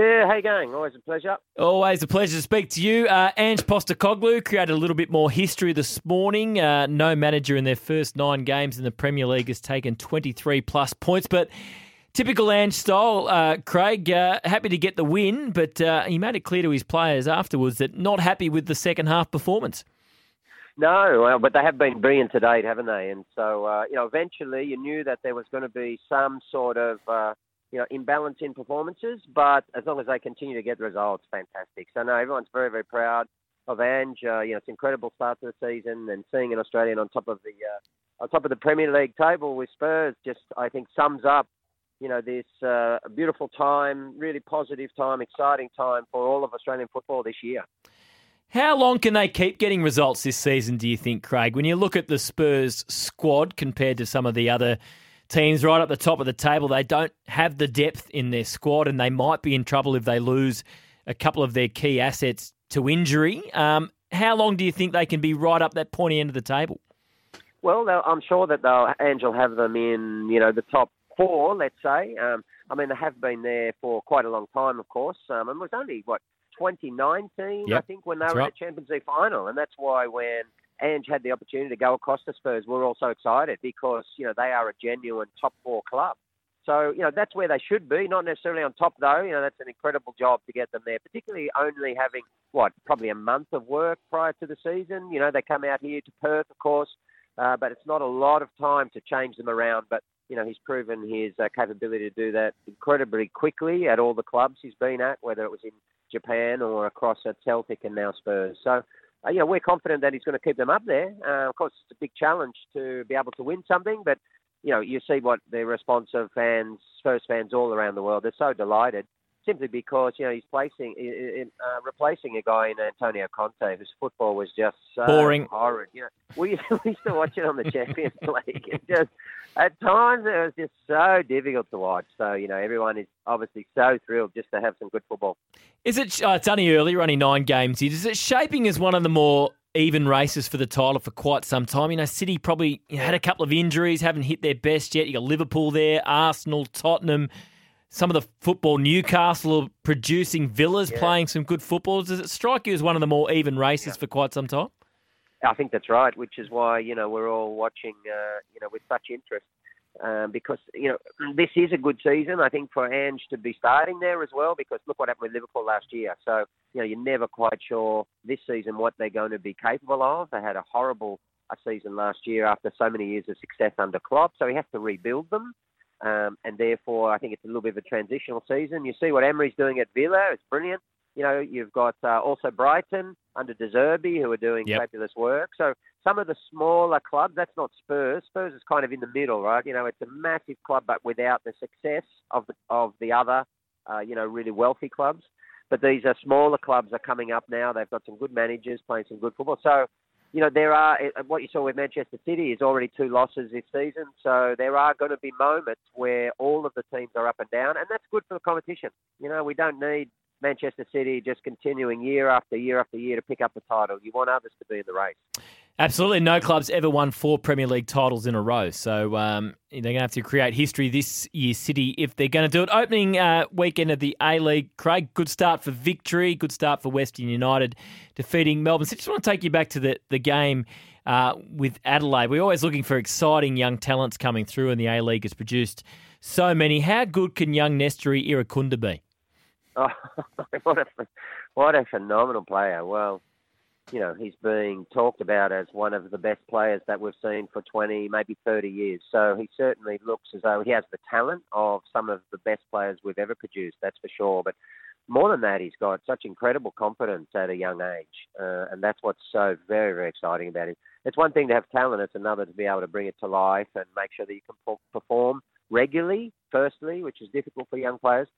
Yeah, how you going? Always a pleasure. Always a pleasure to speak to you. Uh, Ange Postecoglou created a little bit more history this morning. Uh, no manager in their first nine games in the Premier League has taken 23 plus points, but typical Ange style, uh, Craig, uh, happy to get the win, but uh, he made it clear to his players afterwards that not happy with the second half performance. No, well, but they have been brilliant to date, haven't they? And so, uh, you know, eventually you knew that there was going to be some sort of you know, imbalance in performances, but as long as they continue to get results, fantastic. So no, everyone's very, very proud of Ange. Uh, you know, it's an incredible start to the season, and seeing an Australian on top of the uh, on top of the Premier League table with Spurs just, I think, sums up you know, this uh, beautiful time, really positive time, exciting time for all of Australian football this year. How long can they keep getting results this season, do you think, Craig? When you look at the Spurs squad compared to some of the other teams right up the top of the table, they don't have the depth in their squad and they might be in trouble if they lose a couple of their key assets to injury. Um, how long do you think they can be right up that pointy end of the table? Well, I'm sure that they'll Ange will have them in, you know, the top four, let's say. Um, I mean, they have been there for quite a long time, of course. Um, and it was only what 2019, I think, when they that's were in right. the Champions League final, and that's why when Ange had the opportunity to go across the Spurs, we're all so excited because you know they are a genuine top four club. So you know that's where they should be, not necessarily on top though. You know that's an incredible job to get them there, particularly only having what probably a month of work prior to the season. You know they come out here to Perth, of course, uh, but it's not a lot of time to change them around. But you know he's proven his uh, capability to do that incredibly quickly at all the clubs he's been at, whether it was in Japan or across at Celtic and now Spurs. So. Uh, you know, we're confident that he's going to keep them up there. Uh, of course, it's a big challenge to be able to win something, but you know, you see what the response of fans, Spurs fans all around the world. They're so delighted simply because you know he's placing, uh, replacing a guy in Antonio Conte whose football was just so Boring. horrid. You know, we used, we used to watch it on the Champions League. It just at times it was just so difficult to watch. So you know, everyone is obviously so thrilled just to have some good football. Is it? Uh, it's only early, only nine games. Is it shaping as one of the more even races for the title for quite some time? You know, City probably had a couple of injuries, haven't hit their best yet. You got Liverpool there, Arsenal, Tottenham. Some of the football, Newcastle are producing Villas, playing some good football. Does it strike you as one of the more even races for quite some time? I think that's right, which is why you know we're all watching, uh, you know, with such interest, um, because you know this is a good season. I think for Ange to be starting there as well, because look what happened with Liverpool last year. So you know you're never quite sure this season what they're going to be capable of. They had a horrible a season last year after so many years of success under Klopp, so he has to rebuild them. Um, and therefore, I think it's a little bit of a transitional season. You see what Emery's doing at Villa; it's brilliant. You know, you've got uh, also Brighton under De Zerbi who are doing Yep. fabulous work. So some of the smaller clubs, that's not Spurs. Spurs is kind of in the middle, right? You know, it's a massive club, but without the success of the, of the other, uh, you know, really wealthy clubs. But these are smaller clubs are coming up now. They've got some good managers playing some good football. So, you know, there are uh, what you saw with Manchester City is already two losses this season. So there are going to be moments where all of the teams are up and down, and that's good for the competition. You know, we don't need Manchester City just continuing year after year after year to pick up the title. You want others to be in the race. Absolutely. No club's ever won four Premier League titles in a row. So um, they're going to have to create history this year, City, if they're going to do it. Opening uh, weekend of the A League, Craig, good start for victory, good start for Western United defeating Melbourne. So just want to take you back to the, the game uh, with Adelaide. We're always looking for exciting young talents coming through, and the A League has produced so many. How good can young Nestory Irankunda be? Oh, what a what a phenomenal player! Well, you know he's being talked about as one of the best players that we've seen for twenty, maybe thirty years. So he certainly looks as though he has the talent of some of the best players we've ever produced. That's for sure. But more than that, he's got such incredible confidence at a young age, uh, and that's what's so very very exciting about him. It's one thing to have talent; it's another to be able to bring it to life and make sure that you can perform regularly. Firstly, which is difficult for young players.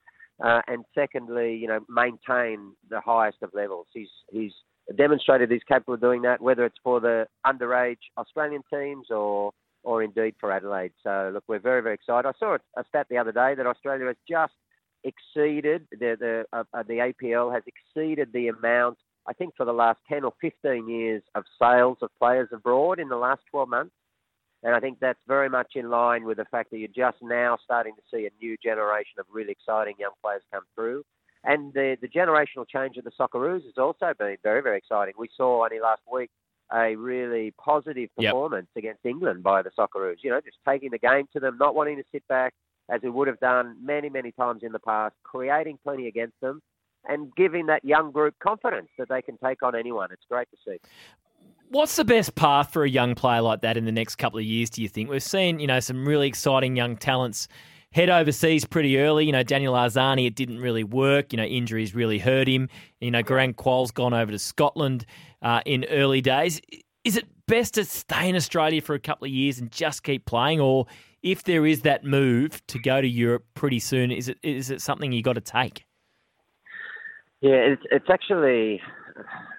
Uh, and secondly, you know, maintain the highest of levels. He's he's demonstrated he's capable of doing that, whether it's for the underage Australian teams or or indeed for Adelaide. So look, we're very very excited. I saw a stat the other day that Australia has just exceeded the the uh, uh, the APL has exceeded the amount I think for the last ten or fifteen years of sales of players abroad in the last twelve months. And I think that's very much in line with the fact that you're just now starting to see a new generation of really exciting young players come through. And the, the generational change of the Socceroos has also been very, very exciting. We saw only last week a really positive Yep. performance against England by the Socceroos. You know, just taking the game to them, not wanting to sit back as we would have done many, many times in the past, creating plenty against them and giving that young group confidence that they can take on anyone. It's great to see. What's the best path for a young player like that in the next couple of years, do you think? We've seen, you know, some really exciting young talents head overseas pretty early. You know, Daniel Arzani, it didn't really work. You know, injuries really hurt him. You know, Garang Kuol's gone over to Scotland uh, in early days. Is it best to stay in Australia for a couple of years and just keep playing, or if there is that move to go to Europe pretty soon, is it is it something you got to take? Yeah, it's, it's actually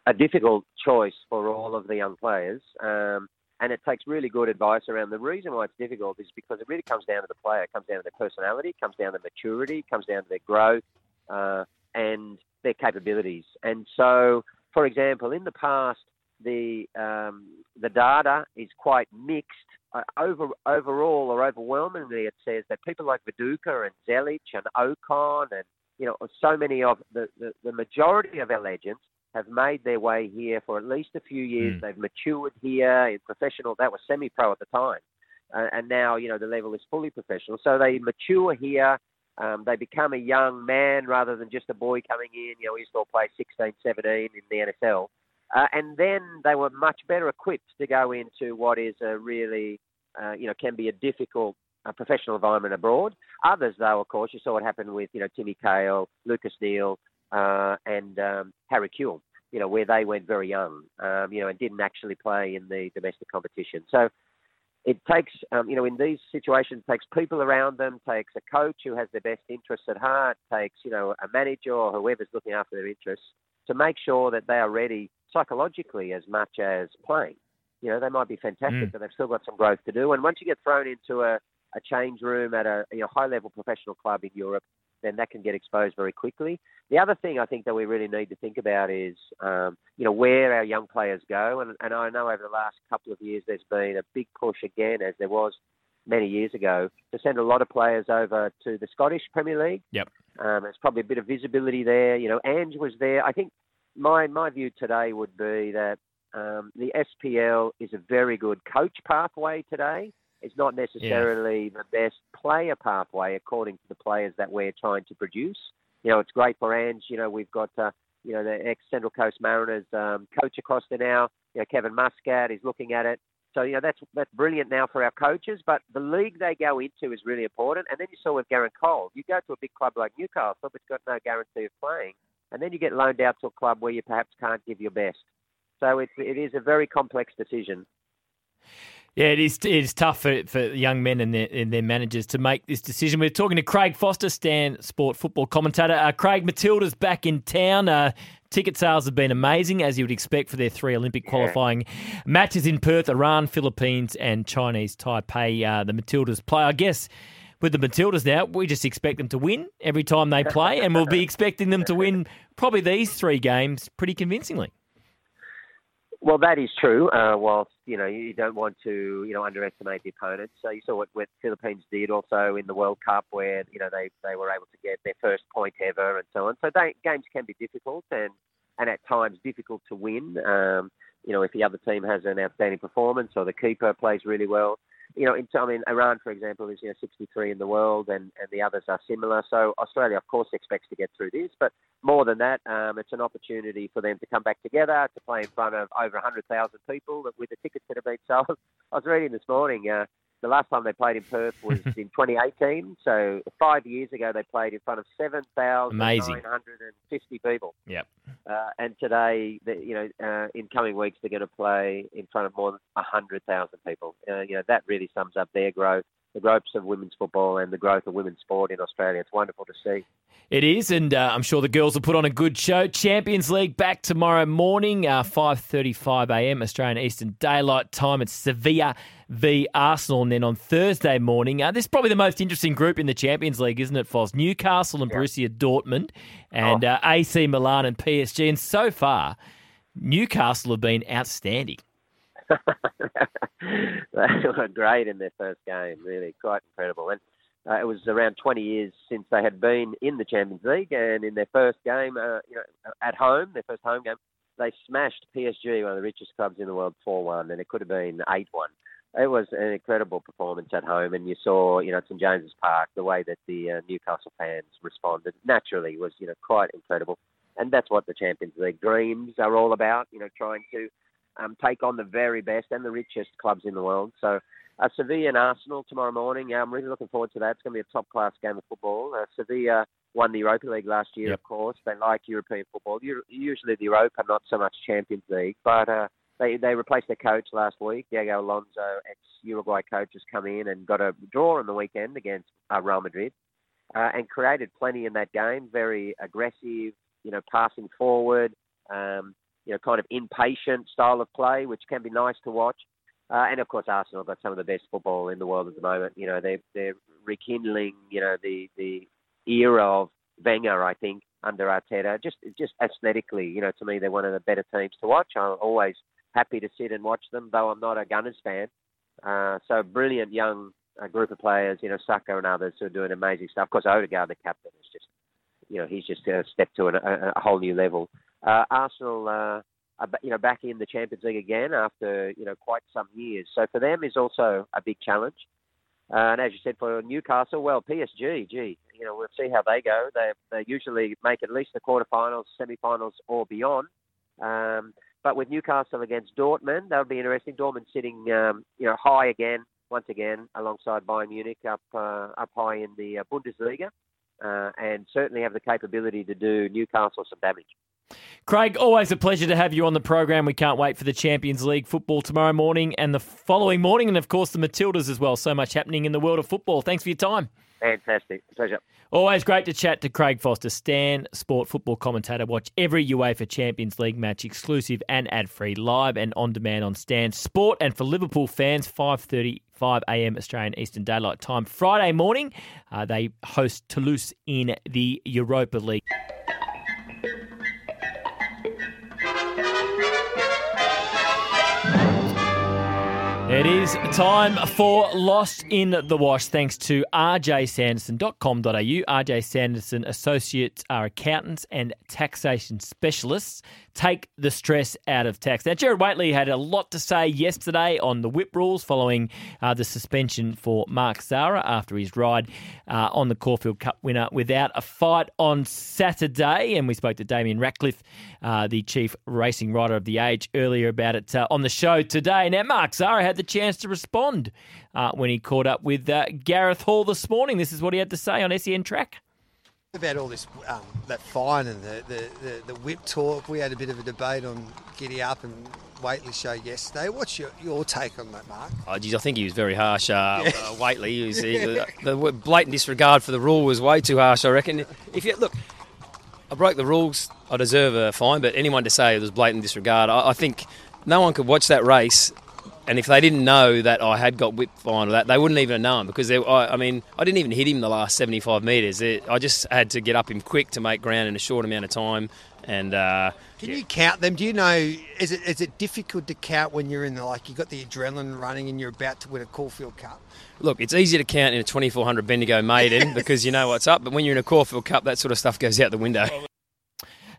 a difficult choice for all of the young players, um, and it takes really good advice around. The reason why it's difficult is because it really comes down to the player. It comes down to their personality, it comes down to maturity, it comes down to their growth uh, and their capabilities. And so, for example, in the past, the um, the data is quite mixed. Uh, over overall or overwhelmingly, it says that people like Viduka and Zelic and Okon and you know so many of the, the, the majority of our legends have made their way here for at least a few years. Hmm. They've matured here in professional. That was semi-pro at the time, uh, and now you know the level is fully professional. So they mature here. Um, they become a young man rather than just a boy coming in. You know, he used to all play 16, 17 in the NSL. Uh, and then they were much better equipped to go into what is a really, uh, you know, can be a difficult uh, professional environment abroad. Others, though, of course, you saw what happened with, you know, Timmy Cahill, Lucas Neill, uh, and um, Harry Kewell, you know, where they went very young, um, you know, and didn't actually play in the domestic competition. So it takes, um, you know, in these situations, takes people around them, takes a coach who has their best interests at heart, takes, you know, a manager or whoever's looking after their interests to make sure that they are ready psychologically as much as playing. You know, they might be fantastic, Mm. but they've still got some growth to do. And once you get thrown into a, a change room at a you know, high level professional club in Europe, then that can get exposed very quickly. The other thing I think that we really need to think about is, um, you know, where our young players go. And, and I know over the last couple of years there's been a big push again, as there was many years ago, to send a lot of players over to the Scottish Premier League. Yep. Um, there's probably a bit of visibility there. You know, Ange was there. I think my my view today would be that um, the SPL is a very good coach pathway today. It's not necessarily the best player pathway according to the players that we're trying to produce. You know, it's great for Ange. You know, we've got uh, you know the ex Central Coast Mariners um, coach across there now. You know, Kevin Muscat is looking at it. So you know that's that's brilliant now for our coaches. But the league they go into is really important. And then you saw with Garang Kuol, you go to a big club like Newcastle, but it's got no guarantee of playing, and then you get loaned out to a club where you perhaps can't give your best. So it it is a very complex decision. Yeah, it is. It is tough for, for young men and their, and their managers to make this decision. We're talking to Craig Foster, Stan Sport football commentator. Uh, Craig, Matilda's back in town. Uh, ticket sales have been amazing, as you would expect for their three Olympic qualifying matches in Perth, Iran, Philippines, and Chinese Taipei. Uh, the Matildas play. I guess with the Matildas now, we just expect them to win every time they play, and we'll be expecting them to win probably these three games pretty convincingly. Well, that is true. Uh, whilst you know you don't want to you know underestimate the opponents. So you saw what, what Philippines did also in the World Cup, where you know they, they were able to get their first point ever and so on. So they, games can be difficult and and at times difficult to win. Um, you know if the other team has an outstanding performance or the keeper plays really well. You know, in, I mean, Iran, for example, is you know 63 in the world, and, and the others are similar. So Australia, of course, expects to get through this, but more than that, um, it's an opportunity for them to come back together to play in front of over 100,000 people with the tickets that have been sold. I was reading this morning. Uh, the last time they played in Perth was in 2018. So five years ago, they played in front of 7,950 people. Yep. Uh, and today, the, you know, uh, in coming weeks, they're going to play in front of more than 100,000 people. Uh, you know, that really sums up their growth, the growth of women's football and the growth of women's sport in Australia. It's wonderful to see. It is, and uh, I'm sure the girls will put on a good show. Champions League back tomorrow morning, uh, 5:35 a.m. Australian Eastern Daylight Time. It's Sevilla v Arsenal, and then on Thursday morning, uh, this is probably the most interesting group in the Champions League, isn't it, Foz? Newcastle and Borussia Dortmund, and uh, AC Milan and PSG. And so far, Newcastle have been outstanding. They were great in their first game, really quite incredible. And uh, it was around 20 years since they had been in the Champions League, and in their first game, uh, you know, at home, their first home game, they smashed PSG, one of the richest clubs in the world, 4-1, and it could have been 8-1. It was an incredible performance at home, and you saw, you know, St James's Park, the way that the uh, Newcastle fans responded naturally was, you know, quite incredible. And that's what the Champions League dreams are all about, you know, trying to um, take on the very best and the richest clubs in the world. So uh, Sevilla and Arsenal tomorrow morning. I'm really looking forward to that. It's going to be a top class game of football. Uh, Sevilla won the Europa League last year, Yep. of course. They like European football. U- Usually the Europa, not so much Champions League, but uh, they they replaced their coach last week. Diego Alonso, ex Uruguay coach, has come in and got a draw on the weekend against uh, Real Madrid, uh, and created plenty in that game. Very aggressive, you know, passing forward, um, you know, kind of impatient style of play, which can be nice to watch. Uh, and of course, Arsenal have got some of the best football in the world at the moment. You know, they're they're rekindling, you know, the the era of Wenger, I think, under Arteta. Just just aesthetically, you know, to me, they're one of the better teams to watch. I'm always happy to sit and watch them, though I'm not a Gunners fan. Uh, so brilliant young uh, group of players, you know, Saka and others who are doing amazing stuff. Of course, Odegaard, the captain, is just, you know, he's just uh, stepped to an, a, a whole new level. Uh, Arsenal, uh, are, you know, back in the Champions League again after you know quite some years. So for them is also a big challenge. Uh, and as you said, for Newcastle, well, PSG, gee, you know, we'll see how they go. They they usually make at least the quarterfinals, semi-finals, or beyond. Um, but with Newcastle against Dortmund, that'll be interesting. Dortmund sitting, um, you know, high again, once again, alongside Bayern Munich, up uh, up high in the uh, Bundesliga, uh, and certainly have the capability to do Newcastle some damage. Craig, always a pleasure to have you on the program. We can't wait for the Champions League football tomorrow morning and the following morning, and of course the Matildas as well. So much happening in the world of football. Thanks for your time. Fantastic, pleasure. Always great to chat to Craig Foster, Stan Sport football commentator. Watch every UEFA Champions League match exclusive and ad-free, live and on demand on Stan Sport. And for Liverpool fans, 5:35 a.m. Australian Eastern Daylight Time Friday morning, uh, they host Toulouse in the Europa League. It is time for Lost in the Wash, thanks to rjsanderson.com.au. RJ Sanderson Associates are accountants and taxation specialists. Take the stress out of tax. Now, Jared Waitley had a lot to say yesterday on the whip rules following uh, the suspension for Mark Zahra after his ride uh, on the Caulfield Cup winner without a fight on Saturday. And we spoke to Damien Ractliffe, uh, the chief racing rider of the age, earlier about it uh, on the show today. Now, Mark Zahra had the chance to respond uh, when he caught up with uh, Gareth Hall this morning. This is what he had to say on SEN Track. About all this, um, that fine and the, the, the, the whip talk, we had a bit of a debate on Giddy Up and Waitley show yesterday. What's your, your take on that, Mark? Oh, geez, I think he was very harsh. Uh, uh, Waitley, he was, he, the, the blatant disregard for the rule was way too harsh. I reckon. If you look, I broke the rules. I deserve a fine. But anyone to say it was blatant disregard, I, I think no one could watch that race. And if they didn't know that I had got whipped fine or that, they wouldn't even have known because they, I, I mean, I didn't even hit him the last 75 metres. It, I just had to get up him quick to make ground in a short amount of time. And uh, Can you count them? Do you know, is it is it difficult to count when you're in the, like, you've got the adrenaline running and you're about to win a Caulfield Cup? Look, it's easy to count in a 2400 Bendigo maiden because you know what's up, but when you're in a Caulfield Cup, that sort of stuff goes out the window.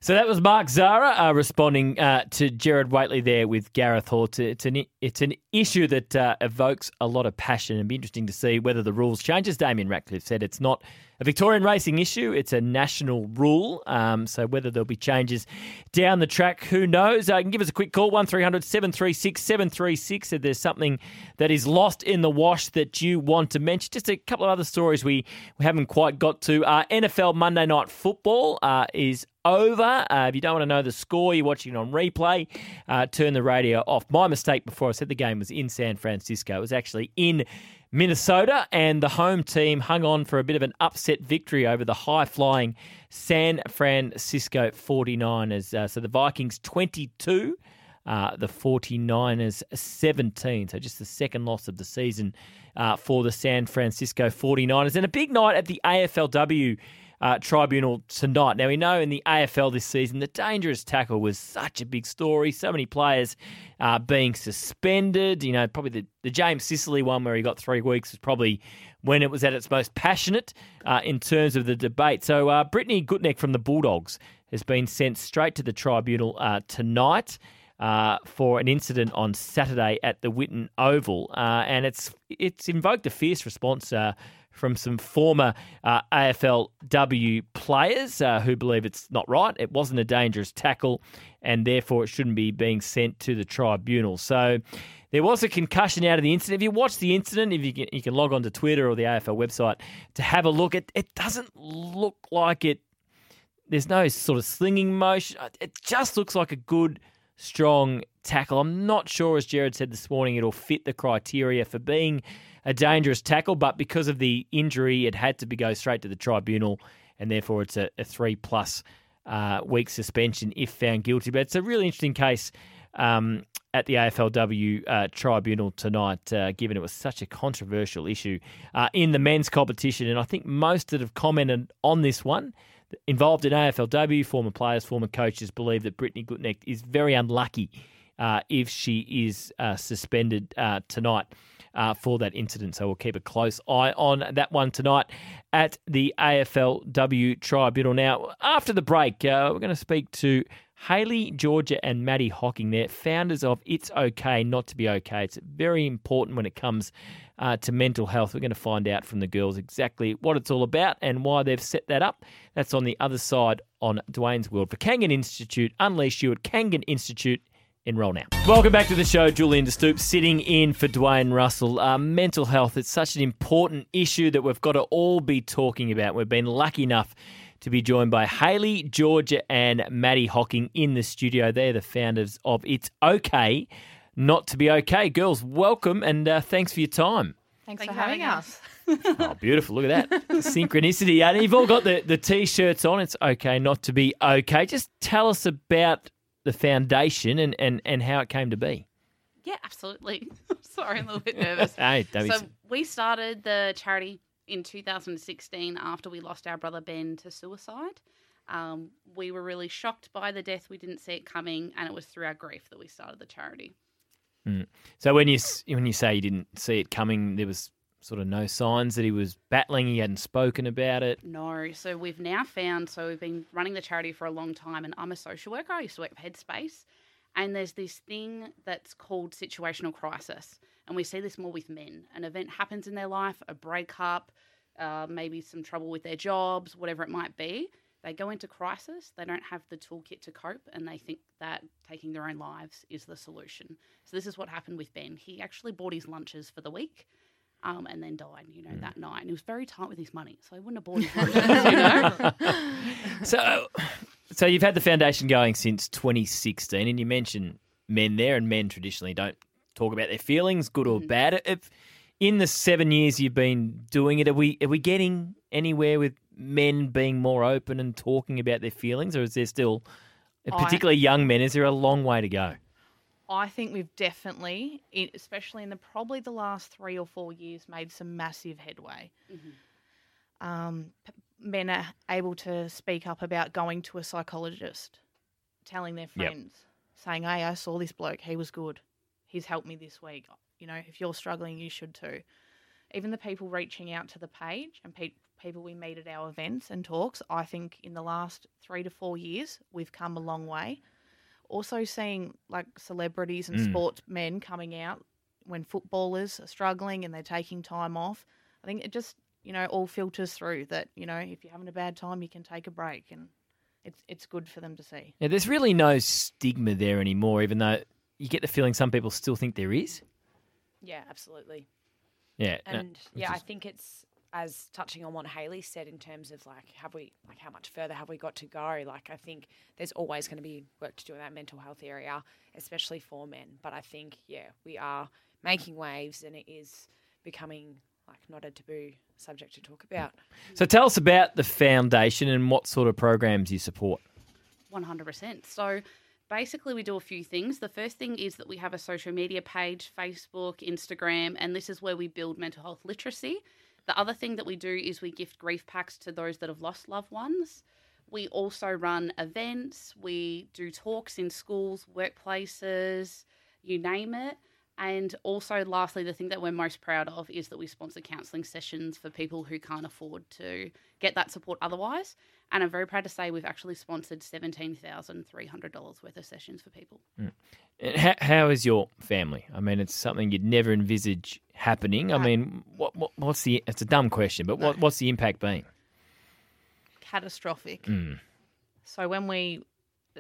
So that was Mark Zahra uh, responding uh, to Jared Waitley there with Gareth Hall. It's, an, it's an issue that uh, evokes a lot of passion and be interesting to see whether the rules change. As Damien Ractliffe said, it's not a Victorian racing issue, it's a national rule. Um, so whether there'll be changes down the track, who knows? Uh, you can give us a quick call, 1300 736 736 if there's something that is lost in the wash that you want to mention. Just a couple of other stories we, we haven't quite got to. Uh, NFL Monday Night Football uh, is over. Uh, if you don't want to know the score, you're watching it on replay, uh, turn the radio off. My mistake before I said the game was in San Francisco. It was actually in Minnesota, and the home team hung on for a bit of an upset victory over the high flying San Francisco 49ers. Uh, so the Vikings 22. Uh, the 49ers 17. So just the second loss of the season uh, for the San Francisco 49ers. And a big night at the AFLW uh, tribunal tonight. Now, we know in the AFL this season, the dangerous tackle was such a big story. So many players uh, being suspended. You know, probably the, the James Sicily one where he got three weeks was probably when it was at its most passionate uh, in terms of the debate. So, uh, Brittany Gutknecht from the Bulldogs has been sent straight to the tribunal uh, tonight. Uh, for an incident on Saturday at the Whitten Oval, uh, and it's it's invoked a fierce response uh, from some former uh, AFLW players uh, who believe it's not right. It wasn't a dangerous tackle, and therefore it shouldn't be being sent to the tribunal. So there was a concussion out of the incident. If you watch the incident, if you can, you can log on to Twitter or the AFL website to have a look, it, it doesn't look like it. There's no sort of slinging motion. It just looks like a good, strong tackle. I'm not sure, as Jared said this morning, it'll fit the criteria for being a dangerous tackle, but because of the injury, it had to be go straight to the tribunal, and therefore it's a, a three plus uh, week suspension if found guilty. But it's a really interesting case. Um, at the AFLW uh, tribunal tonight, uh, given it was such a controversial issue uh, in the men's competition. And I think most that have commented on this one, involved in AFLW, former players, former coaches, believe that Brittany Gutknecht is very unlucky uh, if she is uh, suspended uh, tonight. for that incident. So we'll keep a close eye on that one tonight at the AFLW Tribunal. Now, after the break, we're going to speak to Haley, Georgia, and Maddie Hocking, they're founders of It's Okay Not to Be Okay. It's very important when it comes uh, to mental health. We're going to find out from the girls exactly what it's all about and why they've set that up. That's on the other side on Dwayne's World. For Kangan Institute, unleash you at Kangan Institute. Enroll now. Welcome back to the show. Julian De Stoop sitting in for Dwayne Russell. Uh, mental health, it's such an important issue that we've got to all be talking about. We've been lucky enough to be joined by Haley, Georgia, and Maddie Hocking in the studio. They're the founders of It's Okay Not to Be Okay. Girls, welcome and uh, thanks for your time. Thanks, for having us. oh, beautiful. Look at that. Synchronicity. And you've all got the, the t shirts on. It's okay not to be okay. Just tell us about the foundation and, and, and how it came to be. Yeah, absolutely. Sorry, I'm a little bit nervous. hey, so, we started the charity in 2016 after we lost our brother Ben to suicide. Um, we were really shocked by the death. We didn't see it coming, and it was through our grief that we started the charity. Mm. So when you when you say you didn't see it coming, there was sort of no signs that he was battling. He hadn't spoken about it. No. So we've now found. So we've been running the charity for a long time, and I'm a social worker. I used to work for Headspace, and there's this thing that's called situational crisis. And we see this more with men. An event happens in their life, a breakup, uh, maybe some trouble with their jobs, whatever it might be. They go into crisis, they don't have the toolkit to cope, and they think that taking their own lives is the solution. So, this is what happened with Ben. He actually bought his lunches for the week. Um, and then died, you know, mm. that night. And he was very tight with his money, so he wouldn't have bought his lunches, you know. so, so you've had the foundation going since 2016, and you mentioned men there, and men traditionally don't talk about their feelings, good or mm-hmm. bad. If in the seven years you've been doing it, are we are we getting anywhere with men being more open and talking about their feelings, or is there still, particularly I, young men, is there a long way to go? I think we've definitely, especially in the probably the last three or four years, made some massive headway. Mm-hmm. Um, men are able to speak up about going to a psychologist, telling their friends, yep. saying, "Hey, I saw this bloke. He was good." he's helped me this week. You know, if you're struggling, you should too. Even the people reaching out to the page and pe- people we meet at our events and talks, I think in the last three to four years, we've come a long way. Also, seeing like celebrities and mm. sportsmen coming out when footballers are struggling and they're taking time off. I think it just, you know, all filters through that, you know, if you're having a bad time, you can take a break and it's it's good for them to see. Yeah, there's really no stigma there anymore, even though you get the feeling some people still think there is. Yeah, absolutely. Yeah, and no, yeah, is... I think it's as touching on what Haley said in terms of like have we like how much further have we got to go? Like I think there's always going to be work to do in that mental health area, especially for men. But I think yeah, we are making waves, and it is becoming like not a taboo subject to talk about. So tell us about the foundation and what sort of programs you support. One hundred percent. So basically we do a few things. The first thing is that we have a social media page, Facebook, Instagram, and this is where we build mental health literacy. The other thing that we do is we gift grief packs to those that have lost loved ones. We also run events, we do talks in schools, workplaces, you name it. And also, lastly, the thing that we're most proud of is that we sponsor counselling sessions for people who can't afford to get that support otherwise. And I'm very proud to say we've actually sponsored $17,300 worth of sessions for people. Mm. How, how is your family? I mean, it's something you'd never envisage happening. I mean, what, what, what's the? It's a dumb question, but what, what's the impact been? Catastrophic. Mm. So when we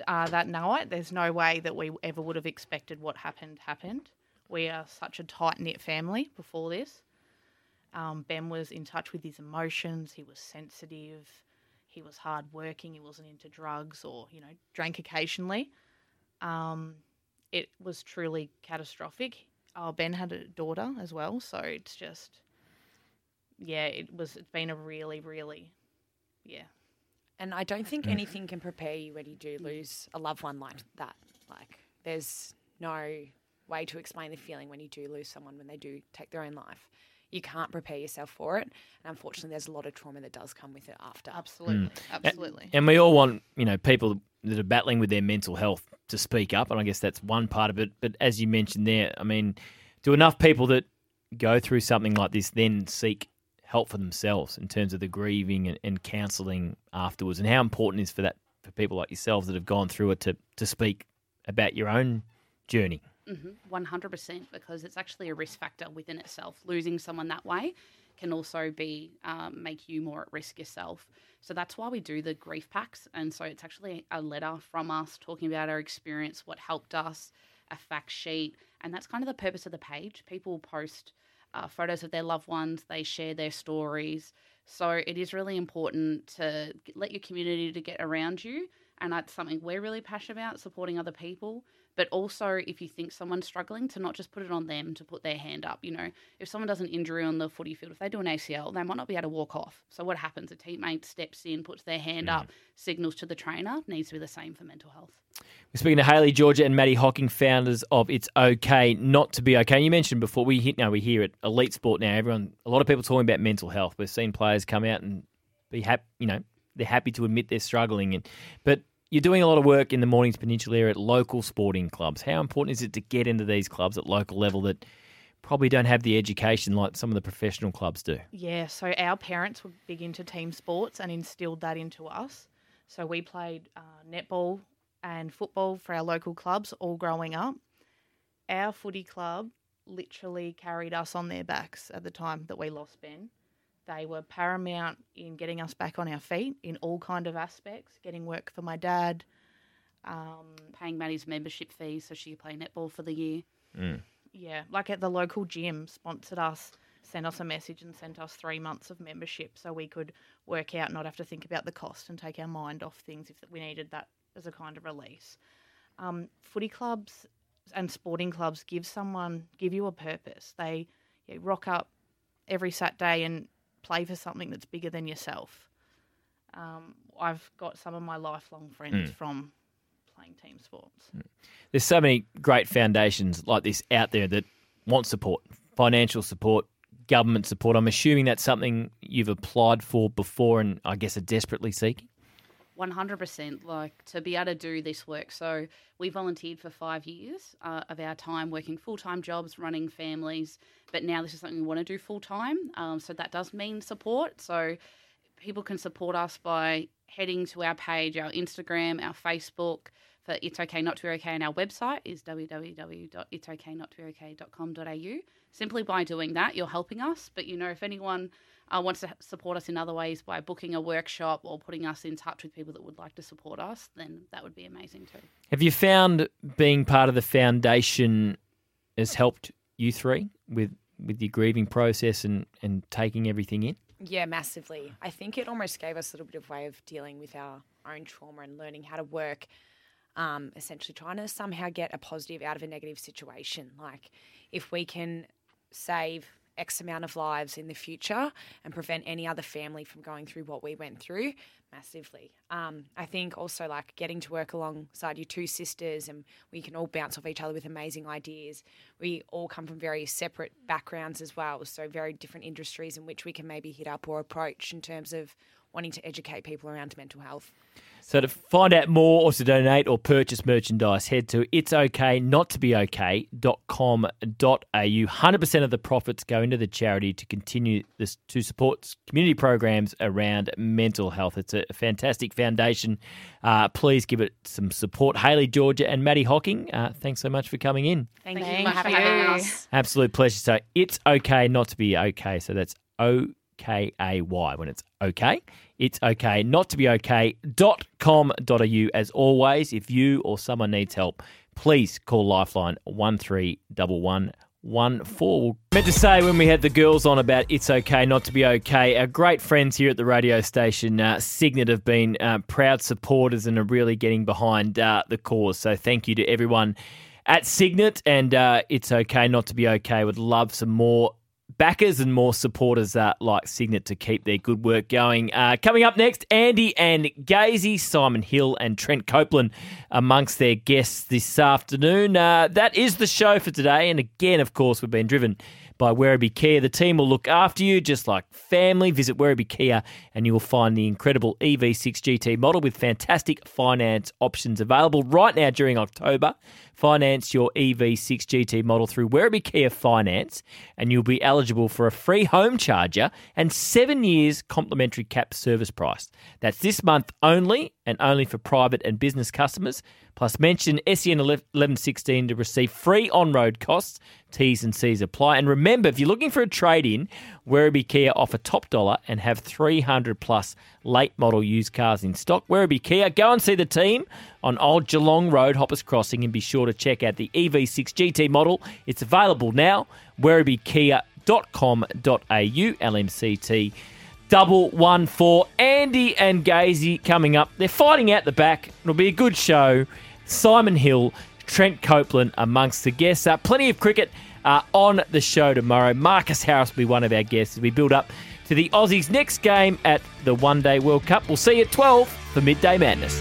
uh, that night, there's no way that we ever would have expected what happened happened. We are such a tight knit family before this. Um, ben was in touch with his emotions. He was sensitive. He was hardworking. He wasn't into drugs or you know drank occasionally. Um, it was truly catastrophic. Oh, Ben had a daughter as well, so it's just, yeah, it was. It's been a really, really, yeah. And I don't think Mm. anything can prepare you when you do lose a loved one like that. Like, there's no way to explain the feeling when you do lose someone when they do take their own life. You can't prepare yourself for it. And unfortunately, there's a lot of trauma that does come with it after. Absolutely. Mm. Absolutely. And we all want, you know, people that are battling with their mental health to speak up, and I guess that's one part of it. But as you mentioned there, I mean, do enough people that go through something like this then seek help for themselves in terms of the grieving and, and counselling afterwards, and how important is for that for people like yourselves that have gone through it to to speak about your own journey. Mm-hmm. 100% because it's actually a risk factor within itself. Losing someone that way can also be um, make you more at risk yourself. So that's why we do the grief packs. And so it's actually a letter from us talking about our experience, what helped us, a fact sheet, and that's kind of the purpose of the page. People post uh, photos of their loved ones, they share their stories. So it is really important to let your community to get around you, and that's something we're really passionate about, supporting other people. But also, if you think someone's struggling, to not just put it on them to put their hand up. You know, if someone does an injury on the footy field, if they do an ACL, they might not be able to walk off. So what happens? A teammate steps in, puts their hand up, mm. signals to the trainer. Needs to be the same for mental health. We're speaking to Haley Georgia and Maddie Hocking, founders of It's Okay Not to Be Okay. You mentioned before we hit now we hear it elite sport now. Everyone, a lot of people talking about mental health. We've seen players come out and be happy. You know, they're happy to admit they're struggling. And but you're doing a lot of work in the Mornington Peninsula area at local sporting clubs. How important is it to get into these clubs at local level that probably don't have the education like some of the professional clubs do? Yeah, so our parents were big into team sports and instilled that into us. So we played uh, netball and football for our local clubs all growing up. Our footy club literally carried us on their backs at the time that we lost Ben. They were paramount in getting us back on our feet in all kind of aspects, getting work for my dad, um, Paying Maddie's membership fees so she could play netball for the year. yeah, like at the local gym, sponsored us, sent us a message, and sent us three months of membership so we could work out, not have to think about the cost, and take our mind off things if we needed that as a kind of release. Um, footy clubs and sporting clubs give someone give you a purpose. They yeah, rock up every Saturday and play for something that's bigger than yourself. Um, I've got some of my lifelong friends Mm. from playing team sports. There's so many great foundations like this out there that want support, financial support, government support. I'm assuming that's something you've applied for before and I guess are desperately seeking. 100% like to be able to do this work. So we volunteered for five years uh, of our time working full-time jobs running families but now this is something we want to do full-time um, so that does mean support. So people can support us by heading to our page our instagram our facebook for it's okay not to be okay and our website is www.it'sokaynottobeokay.com.au simply by doing that you're helping us but you know if anyone uh, wants to support us in other ways by booking a workshop or putting us in touch with people that would like to support us, then that would be amazing too. Have you found being part of the foundation has helped you three with, with your grieving process and, and taking everything in? Yeah, massively. I think it almost gave us a little bit of way of dealing with our own trauma and learning how to work. Um, essentially, trying to somehow get a positive out of a negative situation. Like, if we can save X amount of lives in the future and prevent any other family from going through what we went through, massively. Um, I think also like getting to work alongside your two sisters and we can all bounce off each other with amazing ideas. We all come from very separate backgrounds as well, so very different industries in which we can maybe hit up or approach in terms of wanting to educate people around mental health. So to find out more or to donate or purchase merchandise, head to it's okay not to be okay.com.au. 100% of the profits go into the charity to continue this to support community programs around mental health. It's a fantastic foundation. Uh, please give it some support. Haley, Georgia, and Maddie Hocking, uh, thanks so much for coming in. Thank, Thank you for having us. Absolute pleasure. So it's okay not to be okay. So that's O K A Y when it's okay. It's okay not to be okay.com.au. As always, if you or someone needs help, please call Lifeline 131114. Meant to say when we had the girls on about it's okay not to be okay, our great friends here at the radio station, uh, Cygnett, have been uh, proud supporters and are really getting behind uh, the cause. So thank you to everyone at Cygnett, and uh, it's okay not to be okay. Would love some more backers and more supporters uh, like Cygnett to keep their good work going. Uh, coming up next, Andy and Gazy, Simon Hill and Trent Copeland amongst their guests this afternoon. Uh, that is the show for today, and again, of course, we've been driven by Werribee Kia. The team will look after you just like family. Visit Werribee Kia and you will find the incredible EV6 GT model with fantastic finance options available right now during October. Finance your EV6 GT model through Werribee Kia Finance and you'll be eligible for a free home charger and seven years complimentary cap service price. That's this month only and only for private and business customers. Plus, mention SEN 1116 to receive free on road costs. T's and C's apply. And remember, if you're looking for a trade in, Werribee Kia offer top dollar and have 300 plus late model used cars in stock. Werribee Kia, go and see the team on Old Geelong Road, Hoppers Crossing, and be sure to check out the EV6 GT model. It's available now. WerribeeKia.com.au, LMCT double one four. Andy and Gazy coming up. They're fighting out the back. It'll be a good show. Simon Hill, Trent Copeland amongst the guests. Uh, plenty of cricket uh, on the show tomorrow. Marcus Harris will be one of our guests as we build up to the Aussies' next game at the One Day World Cup. We'll see you at 12 for Midday Madness.